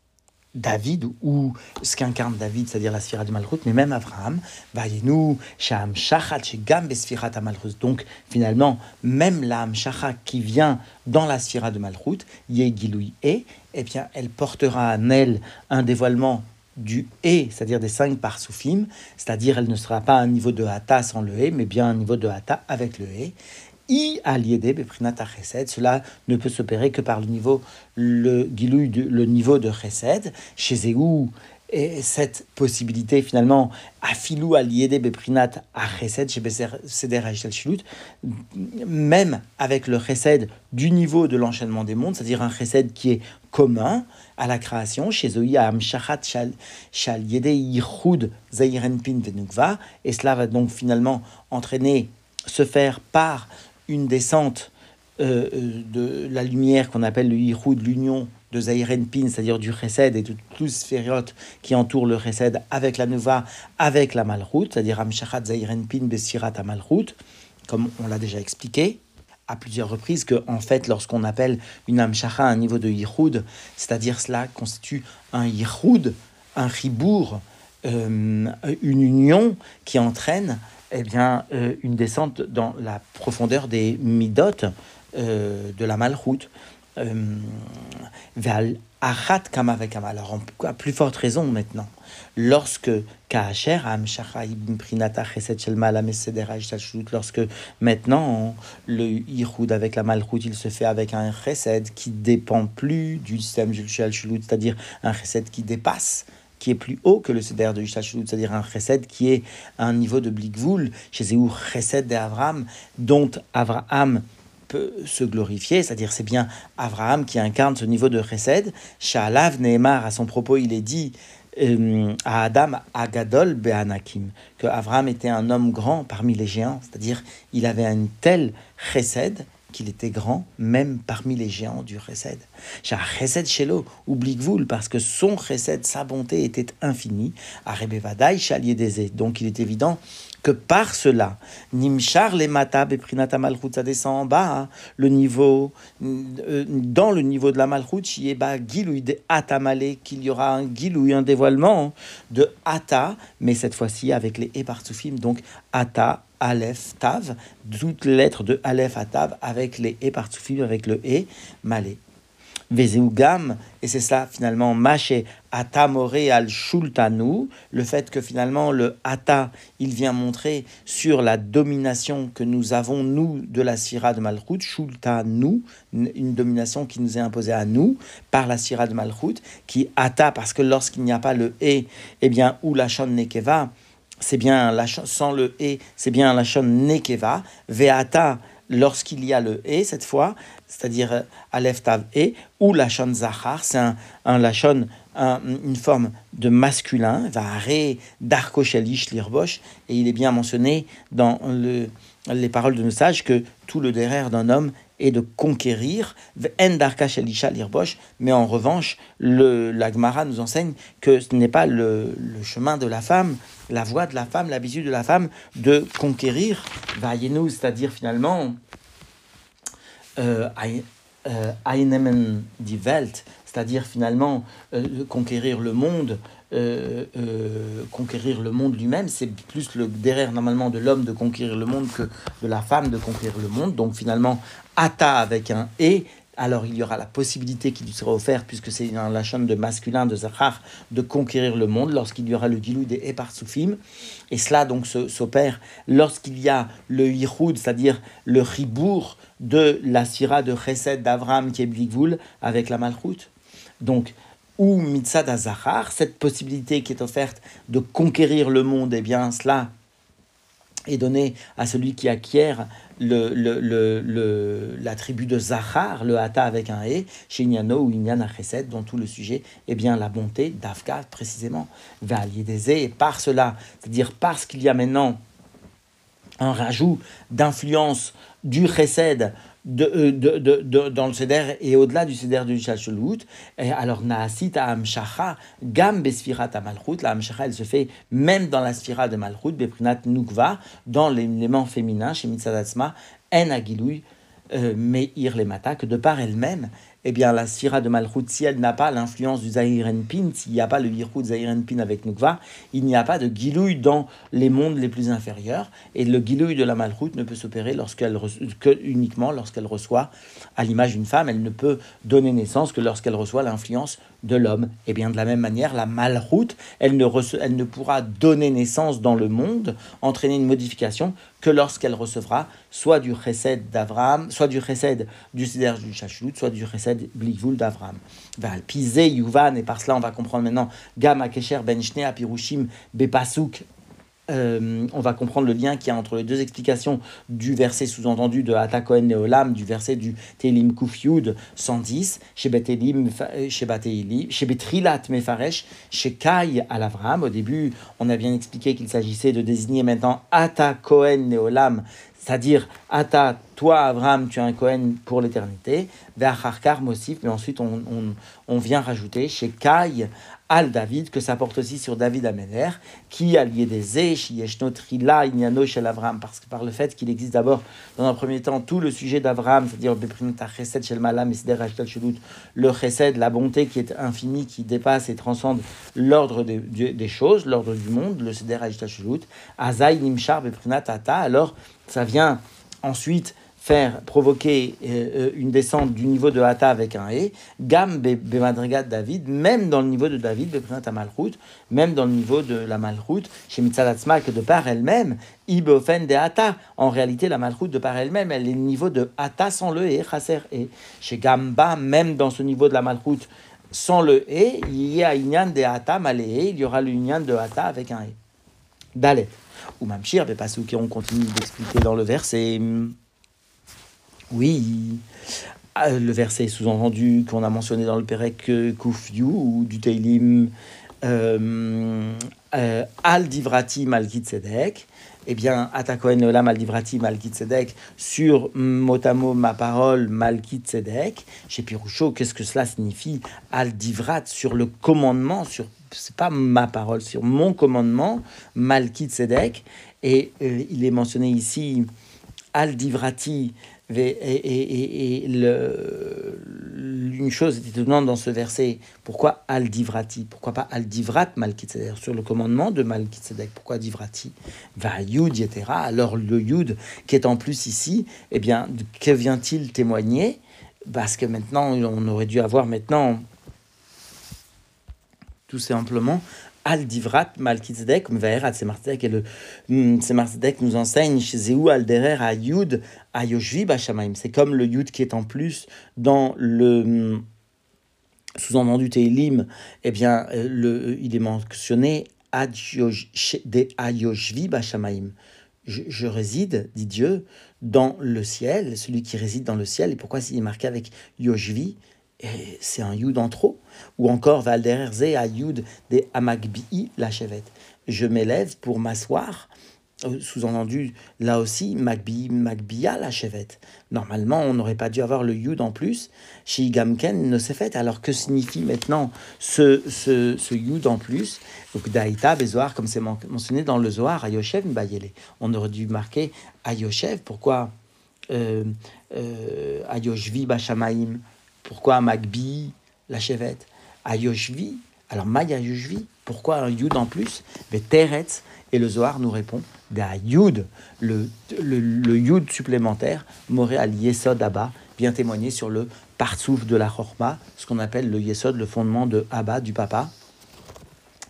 David ou ce qu'incarne David, c'est-à-dire la sphira du Malchut, mais même Abraham, nous Sham Shachat, Gam Sfirat Malchut. Donc finalement, même l'âme Shachat qui vient dans la sphira de Malchut, Yegiloui et, eh bien, elle portera en elle un dévoilement du et, c'est-à-dire des cinq parsoufim, c'est-à-dire elle ne sera pas à un niveau de hata sans le et, mais bien un niveau de hata avec le et. Cela ne peut s'opérer que par le niveau, le le niveau de chesed. Chez Zéhou, et cette possibilité finalement, afilou aliédé beprinat à chesed, chez Seder Shilut, même avec le chesed du niveau de l'enchaînement des mondes, c'est-à-dire un chesed qui est commun à la création, chez Zoï Amshachat Shal Yede Yichud Zairenpin Venukva, et cela va donc finalement entraîner, se faire par une descente euh, euh, de la lumière qu'on appelle le de l'union de Pin, c'est-à-dire du Chesed et de tout ce qui entoure le Chesed avec la Nova, avec la Malchut, c'est-à-dire Amshachat Pin Besirat Malchut, comme on l'a déjà expliqué à plusieurs reprises que en fait lorsqu'on appelle une Amshacha un niveau de Yichud, c'est-à-dire cela constitue un Yichud, un Ribour, euh, une union qui entraîne eh bien, euh, une descente dans la profondeur des midot euh, de la malroute. Euh, Achat kama Alors, à plus forte raison maintenant, lorsque lorsque maintenant le Yichud avec la Malchut, il se fait avec un Chesed qui dépend plus du système c'est-à-dire un Chesed qui dépasse qui est plus haut que le Seder de Yishtashulut, c'est-à-dire un Chesed qui est un niveau de Blikvoul, chez Zéhou Chesed d'Avram, dont Abraham peut se glorifier, c'est-à-dire c'est bien Abraham qui incarne ce niveau de Chesed. Shalav Nehemar, à son propos, il est dit euh, à Adam Agadol Be'anakim, que Abraham était un homme grand parmi les géants, c'est-à-dire il avait un tel Chesed qu'il était grand, même parmi les géants du Chesed. Char Chesed Shelo, oublie-vous, parce que son Chesed, sa bonté était infinie. Arebevadai Chalier Donc il est évident que par cela, Nimchar les Matab et Prinata Malchut, ça descend en bas, hein. le niveau, euh, dans le niveau de la Malchut, Gilouy de Atamale, qu'il y aura un Gilouy, un dévoilement de Ata, mais cette fois-ci avec les Epartsufim, donc Ata, Aleph, Tav, toutes les lettres de Aleph à Tav avec les E partsufim, avec le E, Malé. Gam, et c'est ça finalement, Maché Atamore al Shultanu, le fait que finalement le Ata, il vient montrer sur la domination que nous avons, nous, de la Syrah de Malchut, Shultanu, une domination qui nous est imposée à nous par la Syrah de Malchut, qui Ata, parce que lorsqu'il n'y a pas le E, eh bien, ou la Shon Nekeva, c'est bien la sans le et, c'est bien la shon nekeva, veata lorsqu'il y a le et cette fois, c'est-à-dire euh, alef tav et, ou la shon zachar, c'est un, un lachon, une forme de masculin, ré darko shelish lirbosh, et il est bien mentionné dans le, les paroles de nos sages que tout le derrière d'un homme est de conquérir, mais en revanche, le, la Gemara nous enseigne que ce n'est pas le, le, chemin de la femme, la voie de la femme, l'habitude de la femme de conquérir, c'est-à-dire finalement, euh, euh, die Welt, c'est-à-dire finalement euh, conquérir le monde, euh, conquérir le monde lui-même, c'est plus le derrière normalement de l'homme de conquérir le monde que de la femme de conquérir le monde. Donc finalement, Ata avec un et, alors il y aura la possibilité qui lui sera offerte, puisque c'est la chaîne de masculin de Zachar, de conquérir le monde lorsqu'il y aura le Gilou des Eparsoufim. Et cela donc s'opère lorsqu'il y a le Yichud, c'est-à-dire le Ribour de la Syrah de Chesed d'Avram qui est Bligvoul avec la Malchut. Donc, ou Mitzad Zachar, cette possibilité qui est offerte de conquérir le monde, et eh bien cela est donné à celui qui acquiert le, le, le, la tribu de Zachar, le Hata avec un E, chez Inyano ou Inyan Chesed, dont tout le sujet est bien la bonté d'Afka, précisément, va allier des et par cela, c'est-à-dire parce qu'il y a maintenant un rajout d'influence du Chesed de, de, de, dans le Seder et au-delà du Seder du Shachulut. Alors, Naasit Amshacha, Gam Besfirat Malchut, la Amshacha, elle se fait même dans la Sphira de Malchut, Beprinat Nukva, dans l'élément féminin, chez Mitzadatzma, En Agilouy, euh, Meir Lemata, que de par elle-même, eh bien, la Sphira de Malchut, si elle n'a pas l'influence du Zahirenpin, s'il n'y a pas le Yirchut Zahirenpin avec Nukva, il n'y a pas de Gilouï dans les mondes les plus inférieurs. Et le Gilouï de la Malchut ne peut s'opérer lorsqu'elle que uniquement lorsqu'elle reçoit, à l'image d'une femme, elle ne peut donner naissance que lorsqu'elle reçoit l'influence de l'homme. Et eh bien, de la même manière, la Malchut, elle ne, elle ne pourra donner naissance dans le monde, entraîner une modification, que lorsqu'elle recevra soit du chesed d'Avraham, soit du chesed du Sider du soit du chesed blikvul d'Avraham. Va piser Yuvan, et par cela on va comprendre maintenant Gam Akesher Ben Shnei Apirushim Bepasuk euh, on va comprendre le lien qu'il y a entre les deux explications du verset sous-entendu de Atakoen Neolam, du verset du Telim Kufyud 110, chez Betelim, chez Betrilat Mefaresh, chez Kai al Avram. Au début, on a bien expliqué qu'il s'agissait de désigner maintenant Atakoen Neolam, c'est-à-dire Ata, toi Avram, tu es un Kohen pour l'éternité, Ve'acharkar Mosif, mais ensuite on, on, on, vient rajouter chez Kai al David, que ça porte aussi sur David Amener, qui a lié des Esh, Trila, Inyano chez Avram, parce que par le fait qu'il existe d'abord, dans un premier temps, tout le sujet d'Avram, c'est-à-dire le Chesed, la bonté qui est infinie, qui dépasse et transcende l'ordre des, choses, l'ordre du monde, le Seder Azai Nimshar Beprinat Ata, alors ça vient ensuite faire provoquer euh, euh, une descente du niveau de Hata avec un E, Gam Bemadrigat David, même dans le niveau de David, Beprinat Malchut, même dans le niveau de la Malchut, chez que de par elle-même, Ibofen de Hata. En réalité, la Malchut, de par elle-même, elle est le niveau de Hata sans le E, Chaser E. Chez Gamba, même dans ce niveau de la Malchut, sans le E, il y a Inyan de Hata Malée, il y aura l'Inyan de Hata avec un E. Dalet. Ou Mamshir, qui on continue d'expliquer dans le verset. Oui, ah, le verset sous-entendu qu'on a mentionné dans le Perek euh, Kufyu ou du Teilim euh, euh, Al Divrati Malkit eh bien, Atakoen Olam Divrati sur motamo ma parole Malkit Sedek. Chez Piroucho, qu'est-ce que cela signifie Al Divrat sur le commandement, sur c'est pas ma parole, sur mon commandement Malkit Sedek. Et il est mentionné ici Al Divrati et, une chose étonnante dans ce verset, pourquoi Al-Divrati? Pourquoi pas Al-Divrat Malkitzedek? Sur le commandement de Malkitzedek, pourquoi Divrati Va Yud, etc. Alors le Yud qui est en plus ici, eh bien, que vient-il témoigner? Parce que maintenant, on aurait dû avoir maintenant tout simplement Al-Divrat Malkitzedek, Mvaerat Semartzedek, et le hmm, Semartzedek nous enseigne chez Zéou Alderer à Yud, à. C'est comme le Yud qui est en plus dans le hmm, sous-entendu Teilim, eh bien, euh, le, il est mentionné de Ayoshvi Bashamaim. Je, je, réside, dit Dieu, dans le ciel, celui qui réside dans le ciel. Et pourquoi il est marqué avec Yoshvi c'est un yud en trop. Ou encore, Valderze à yud de amagbi la chevette. Je m'élève pour m'asseoir. Euh, sous-entendu, là aussi, magbi, magbia la chevette. Normalement, on n'aurait pas dû avoir le yud en plus. Shigamken ne s'est fait. Alors, que signifie maintenant ce, ce, ce yud en plus? Donc, daïta, bezoar, comme c'est mentionné dans le Zohar, ayoshev, mbayele. On aurait dû marquer ayoshev. Pourquoi? Euh, euh, ayoshvi pourquoi Magbi, la chevette Ayoshvi, alors Maya Yoshvi, pourquoi un Yud en plus Mais Teretz, et le Zohar nous répond Yud, le, le, Yud supplémentaire, Moré al Yesod Abba, vient témoigner sur le partsouf de la chorma, ce qu'on appelle le yesod, le fondement de Abba, du papa,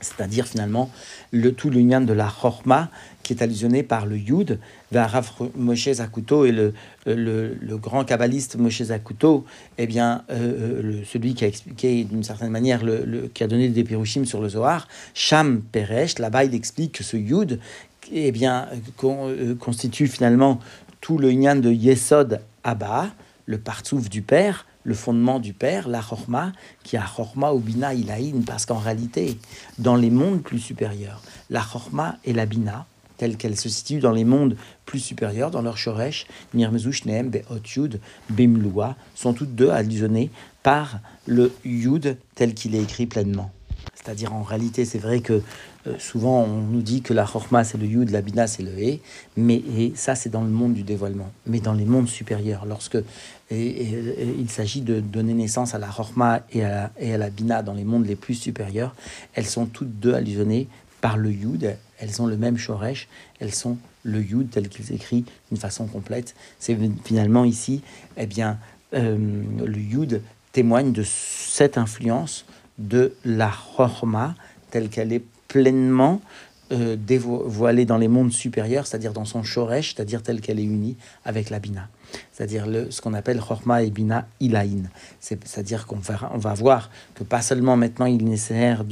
c'est-à-dire finalement le, tout l'union de la chorma qui est allusionné par le Yud, vers Rav Moshe Zakuto et le, le, grand kabbaliste Moshe Zakuto, eh bien, euh, celui qui a expliqué d'une certaine manière, le, qui a donné des pirushim sur le Zohar, Sham Peresh, là-bas il explique que ce Yud eh bien, euh, constitue finalement tout le Inyan de Yesod Abba, le partsouf du Père, le fondement du Père, la Chorma, qui a Chorma ou Bina Ilaïn, parce qu'en réalité, dans les mondes plus supérieurs, la Chorma et la Bina, telles qu'elles se situent dans les mondes plus supérieurs, dans leur Shoresh, Nirmezush, Nehem, Be'ot Yud, Bimlua, sont toutes deux allusionnées par le Yud tel qu'il est écrit pleinement. C'est-à-dire en réalité, c'est vrai que euh, souvent on nous dit que la Chorma c'est le Yud, la Bina c'est le He, mais et ça c'est dans le monde du dévoilement. Mais dans les mondes supérieurs, lorsque il s'agit de donner naissance à la Chorma et à, et la Bina dans les mondes les plus supérieurs, elles sont toutes deux allusionnées par le Yud, elles ont le même Shoresh, elles sont le Yud tel qu'il s'écrit d'une façon complète. C'est finalement ici, eh bien, euh, le Yud témoigne de cette influence de la Chorma telle qu'elle est pleinement euh, dévoilée dans les mondes supérieurs, c'est-à-dire dans son Shoresh, c'est-à-dire telle qu'elle est unie avec la Bina. C'est-à-dire ce qu'on appelle Chorma et Bina Ilaïn. C'est-à-dire qu'on va, on va voir que pas seulement maintenant il est nécessaire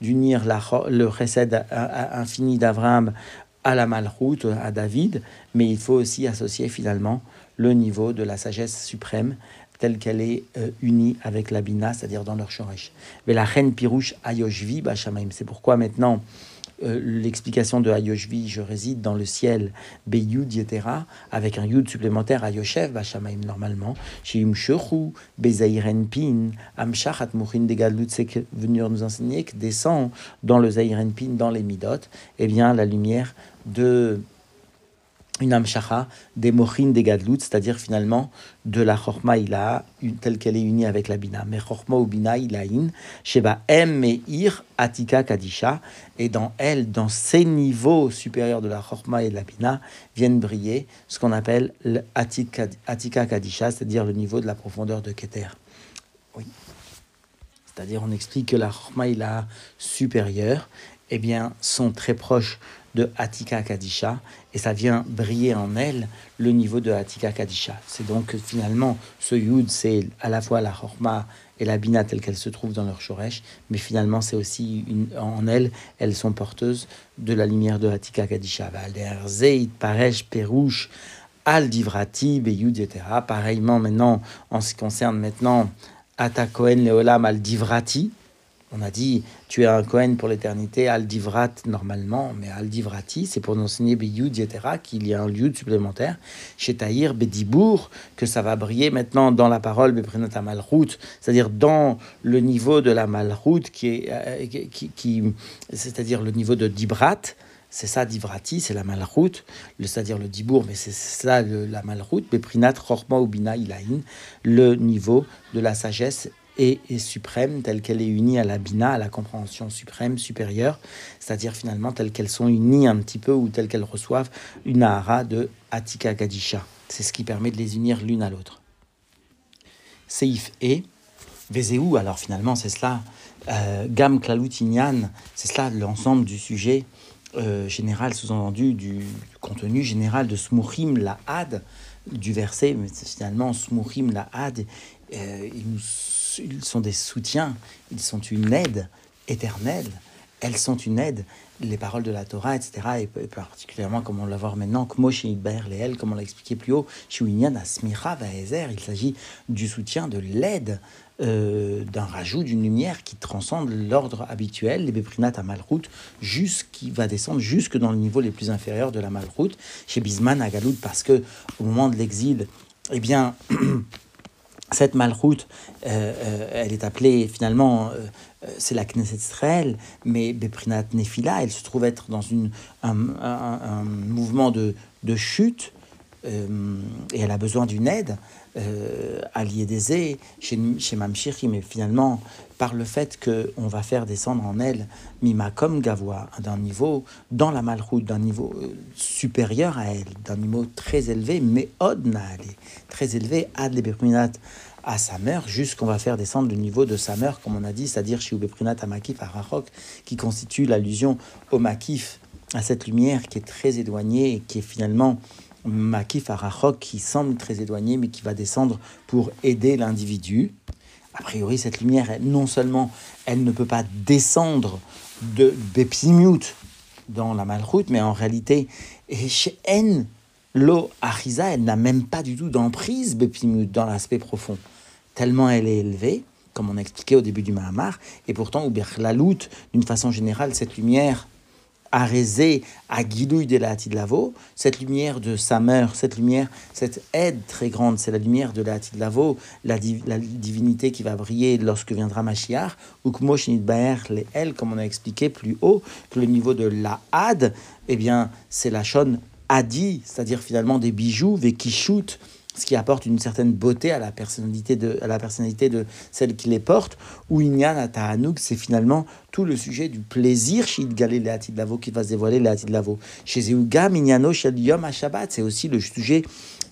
d'unir le recède infini d'Abraham à la Malroute, à David, mais il faut aussi associer finalement le niveau de la sagesse suprême telle qu'elle est euh, unie avec la Bina, c'est-à-dire dans leur Shoresh. Mais la reine Pirouche Ayoshvi Bashamaim, c'est pourquoi maintenant euh, l'explication de Ayoshvi, je réside dans le ciel, Beyud Yetera, avec un Yud supplémentaire Ayoshev Bashamaim normalement, Shim Shechu, Bezairen Pin, Amshachat Mouchin Degalut, c'est venir nous enseigner que descend dans le Zairen Pin, dans les Midot, eh bien la lumière de une amshacha des mochin des gadlut, c'est-à-dire finalement de la chorma ila, telle qu'elle est unie avec la bina. Mais chorma ou bina ilaïn, sheba em meir atika kadisha, et dans elle, dans ces niveaux supérieurs de la chorma et de la bina, viennent briller ce qu'on appelle l'atika kadisha, c'est-à-dire le niveau de la profondeur de Keter. Oui. C'est-à-dire, on explique que la chorma ila supérieure, eh bien, sont très proches de Atika Kadisha et ça vient briller en elle le niveau de Atika Kadisha. C'est donc finalement ce Yud, c'est à la fois la Chorma et la Bina telle qu'elle se trouve dans leur Shoresh, mais finalement c'est aussi une, en elles, elles sont porteuses de la lumière de Atika Kadisha. Zeit, Paresh, Perouche, Al Divrati, Beyud, etc. Pareillement maintenant, en ce qui concerne maintenant Ata Kohen Leolam Al Divrati, on a dit, tu es un Kohen pour l'éternité, Aldivrat normalement, mais Aldivrati, c'est pour enseigner Beyud, etc., qu'il y a un lieu supplémentaire, chez Tahir, Bedibour, que ça va briller maintenant dans la parole, Beprenata Malrout, c'est-à-dire dans le niveau de la Malrout, qui est, euh, qui, c'est-à-dire le niveau de Dibrat, c'est ça Divrati, c'est la malroute, c'est-à-dire le dibour, mais c'est ça la malroute, Beprinat, Chorma ou Bina Ilaïn, le niveau de la sagesse et, suprême, telle qu'elle est unie à la Bina, à la compréhension suprême, supérieure, c'est-à-dire finalement telles qu'elles sont unies un petit peu ou telles qu'elles reçoivent une Ahara de Atika Gadisha. C'est ce qui permet de les unir l'une à l'autre. Seif et Vezeu, alors finalement c'est cela, euh, Gam c'est cela l'ensemble du sujet euh, général, sous-entendu du, contenu général de Smouchim la Had, du verset, mais finalement Smouchim la Had, euh, ils sont des soutiens, ils sont une aide éternelle, elles sont une aide, les paroles de la Torah, etc., et particulièrement, comme on l'a voir maintenant, comme on l'a expliqué plus haut, il s'agit du soutien, de l'aide, euh, d'un rajout d'une lumière qui transcende l'ordre habituel, les Beprinat à Malroute, qui va descendre jusque dans le niveau les plus inférieurs de la Malroute, chez Bisman à Galoud, parce que au moment de l'exil, eh bien, [CLEARS THROAT] cette malroute, euh, euh, elle est appelée finalement, euh, c'est la Knesset Israël, mais Beprinat Nefila, elle se trouve être dans un, mouvement de, de, chute euh, et elle a besoin d'une aide, euh, alliée des chez, chez Mamshiri, mais finalement, par le fait qu'on va faire descendre en elle Mima comme Gavois, d'un niveau dans la malroute, d'un niveau euh, supérieur à elle, d'un niveau très élevé, mais Od très élevé, Ad à sa mère, jusqu'on va faire descendre le niveau de sa mère, comme on a dit, c'est-à-dire chez Ubeprinat à Makif à Rachok, qui constitue l'allusion au Makif, à cette lumière qui est très éloignée et qui est finalement Makif à Rachok, qui semble très éloignée, mais qui va descendre pour aider l'individu. A priori, cette lumière, non seulement elle ne peut pas descendre de Bepsimut dans la malroute, mais en réalité, chez N, l'eau Ariza, elle n'a même pas du tout d'emprise Bepsimut dans l'aspect profond, tellement elle est élevée, comme on a expliqué au début du Mahamar, et pourtant, ou Lalout, d'une façon générale, cette lumière Arézé à Guidouille de la Lavo, cette lumière de sa mère, cette lumière, cette aide très grande, c'est la lumière de la Lavo, la, la divinité qui va briller lorsque viendra Mashiach, ou Baer, les elle, comme on a expliqué plus haut, que le niveau de la Had, eh bien, c'est la Shon Adi, c'est-à-dire finalement des bijoux, Vekishut, ce qui apporte une certaine beauté à la personnalité de, à la personnalité de celle qui les porte, ou Inyan Ta'anouk, c'est finalement tout le sujet du plaisir chez Galé de Lavo qui va se dévoiler Lavo. Chez Zeuga, Shel Yom Shabbat, c'est aussi le sujet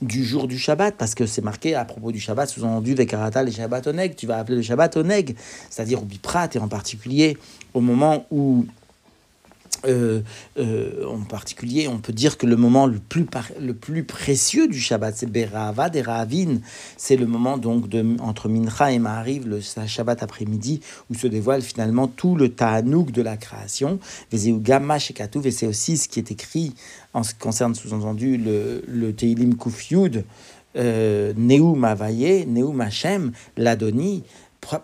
du jour du Shabbat, parce que c'est marqué à propos du Shabbat, sous-entendu Vekarata le Shabbat Oneg, tu vas appeler le Shabbat Oneg, c'est-à-dire au Biprat, et en particulier au moment où euh, euh, en particulier, on peut dire que le moment le plus, le plus précieux du Shabbat, c'est Berava des Ravin. C'est le moment donc entre Mincha et Ma'ariv, le Shabbat après-midi, où se dévoile finalement tout le Ta'anouk de la création. et c'est aussi ce qui est écrit en ce qui concerne sous-entendu le, le Teilim Kuf Yud, euh, Neum Avaye, l'Adoni,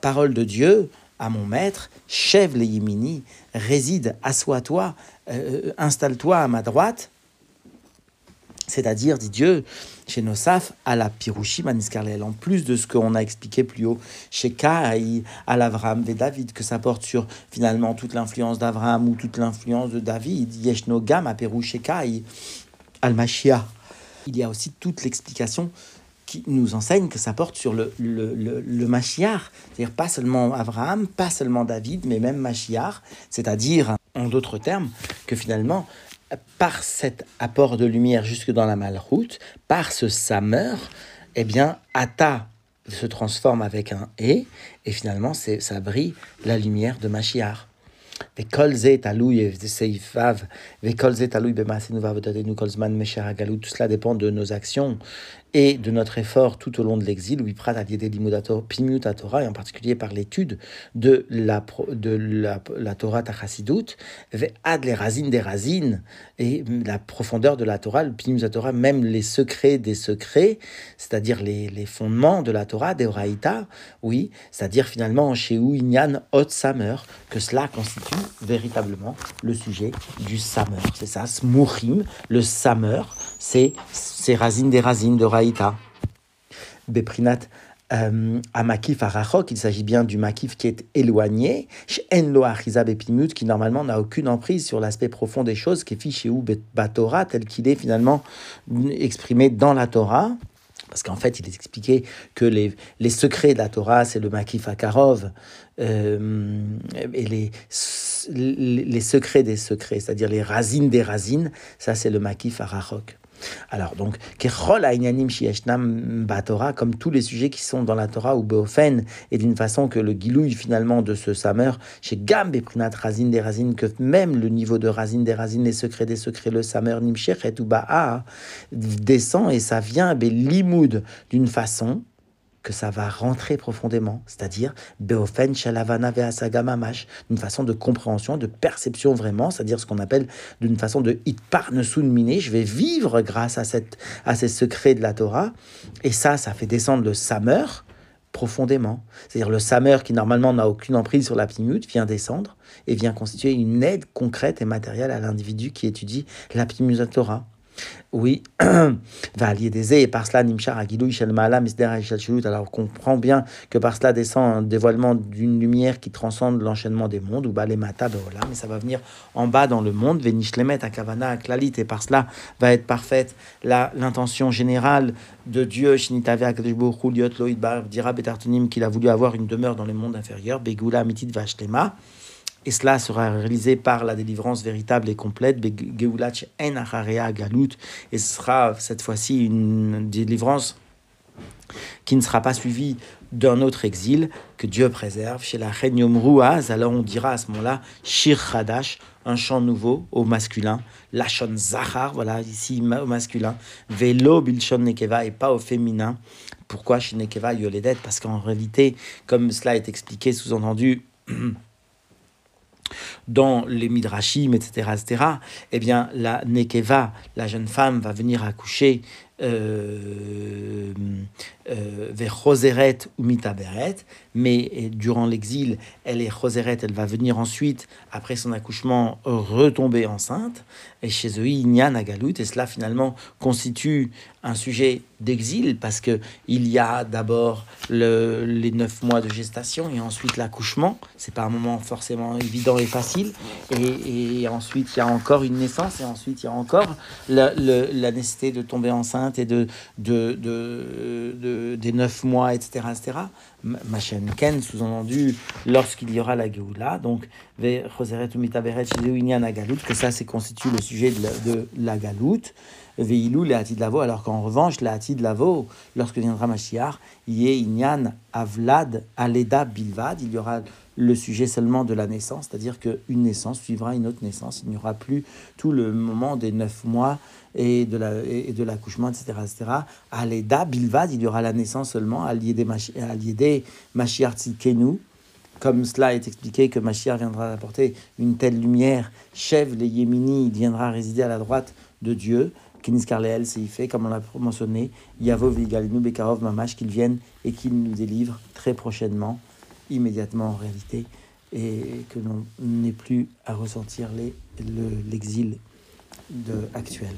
parole de Dieu à mon maître, chève les Yimini, réside, assois-toi, euh, installe-toi à ma droite, c'est-à-dire, dit Dieu, chez Nosaf, à la Pirouchi Maniskarlel, en plus de ce qu'on a expliqué plus haut, chez Kaï, à l'Avram et David, que ça porte sur finalement toute l'influence d'Avram ou toute l'influence de David, Yeshno Gam, à Pérou, chez al. Il y a aussi toute l'explication qui nous enseigne que ça porte sur le, le, le, c'est-à-dire pas seulement Abraham, pas seulement David, mais même Machiar, c'est-à-dire, en d'autres termes, que finalement, par cet apport de lumière jusque dans la malroute, par ce Samer, eh bien, Ata se transforme avec un et, et finalement, ça brille la lumière de Machiar. Tout cela dépend de nos actions et de notre effort tout au long de l'exil, Torah, et en particulier par l'étude de la, de la, la Torah Tachasidut, ad les razines des razines, et la profondeur de la Torah, le Torah, même les secrets des secrets, c'est-à-dire les, les, fondements de la Torah, des Oraïta, oui, c'est-à-dire finalement chez Inyan Hot Samer, que cela constitue véritablement le sujet du Samer. C'est ça, Smuchim, le Samer, c'est ces racines des racines de Raïta. Beprinat euh, à Makif à Rachok, il s'agit bien du Makif qui est éloigné, Bepimut, qui normalement n'a aucune emprise sur l'aspect profond des choses, qui est fiché ou Torah, tel qu'il est finalement exprimé dans la Torah. Parce qu'en fait, il est expliqué que les, les secrets de la Torah, c'est le Makif Akarov, euh, et les, les, secrets des secrets, c'est-à-dire les racines des racines, ça c'est le Makif Arachok. Alors donc, comme tous les sujets qui sont dans la Torah ou Beofen, et d'une façon que le guilouille finalement de ce Samer, chez Gam Prinat Razin des Razin, que même le niveau de Razin des Razin, les secrets des secrets, le Samer Nimshech et Ba'a, descend et ça vient limoud d'une façon que ça va rentrer profondément, c'est-à-dire beofen shalavana mamash, d'une façon de compréhension, de perception vraiment, c'est-à-dire ce qu'on appelle d'une façon de itparnesun mine, je vais vivre grâce à, cette, à ces secrets de la Torah, et ça, ça fait descendre le samer profondément. C'est-à-dire le samer qui normalement n'a aucune emprise sur la pimut vient descendre et vient constituer une aide concrète et matérielle à l'individu qui étudie la Torah. Oui, [CLEARS THROAT] va et par cela Nimshar Agilou Ishel Maala Misdera Ishel Shulut. Alors comprend bien que par cela descend un dévoilement d'une lumière qui transcende l'enchaînement des mondes, ou Balemata Beola, mais ça va venir en bas dans le monde, Venishlemet Akavana Aklalit, et par cela va être parfaite l'intention générale de Dieu, Shinitave Akadishbo Liot Loïd Bar, dira qu'il a voulu avoir une demeure dans les mondes inférieurs, Begula Mitit Vashlema. Et cela sera réalisé par la délivrance véritable et complète, en Galut, et ce sera cette fois-ci une délivrance qui ne sera pas suivie d'un autre exil que Dieu préserve. Chez la Renyom Ruaz, alors on dira à ce moment-là Shir Hadash, un chant nouveau au masculin, Lachon Zahar, voilà, ici au masculin, Velo Bilshon Nekeva et pas au féminin. Pourquoi chez Nekeva Yoledet Parce qu'en réalité, comme cela est expliqué, sous-entendu, [CLEARS THROAT] dans les midrashim, etc., etc., eh bien, la Nekeva, la jeune femme, va venir accoucher euh, euh, vers Roseret ou Mitaberet, mais durant l'exil, elle est Roseret, elle va venir ensuite, après son accouchement, retomber enceinte, et chez eux, il y a Nagalut, et cela finalement constitue un sujet d'exil, parce que il y a d'abord le, les neuf mois de gestation, et ensuite l'accouchement, c'est pas un moment forcément évident et facile, et, ensuite il y a encore une naissance, et ensuite il y a encore la, la nécessité de tomber enceinte et de, de, de des neuf mois, etc. etc. Machen Ken, sous-entendu, lorsqu'il y aura la Géoula, donc, que ça, c'est constitue le sujet de la, de la Galoute, Veilou, de Lavo, alors qu'en revanche, de Lavo, lorsque viendra Mashiach, Yé Inyan Avlad Aleda Bilvad, il y aura le sujet seulement de la naissance, c'est-à-dire qu'une naissance suivra une autre naissance, il n'y aura plus tout le moment des neuf mois et de, la, et de l'accouchement, etc., etc. Aleda Bilvad, il y aura la naissance seulement, Aliédé Mashiach Tzidkenu, comme cela est expliqué que Mashiach viendra apporter une telle lumière, Chev les Yémini, il viendra résider à la droite de Dieu, Kiniskarleel, c'est fait, comme on l'a mentionné, Yavo Vigalinu Bekarov Mamash, qu'il vienne et qu'il nous délivre très prochainement, immédiatement en réalité, et que l'on n'ait plus à ressentir l'exil actuel.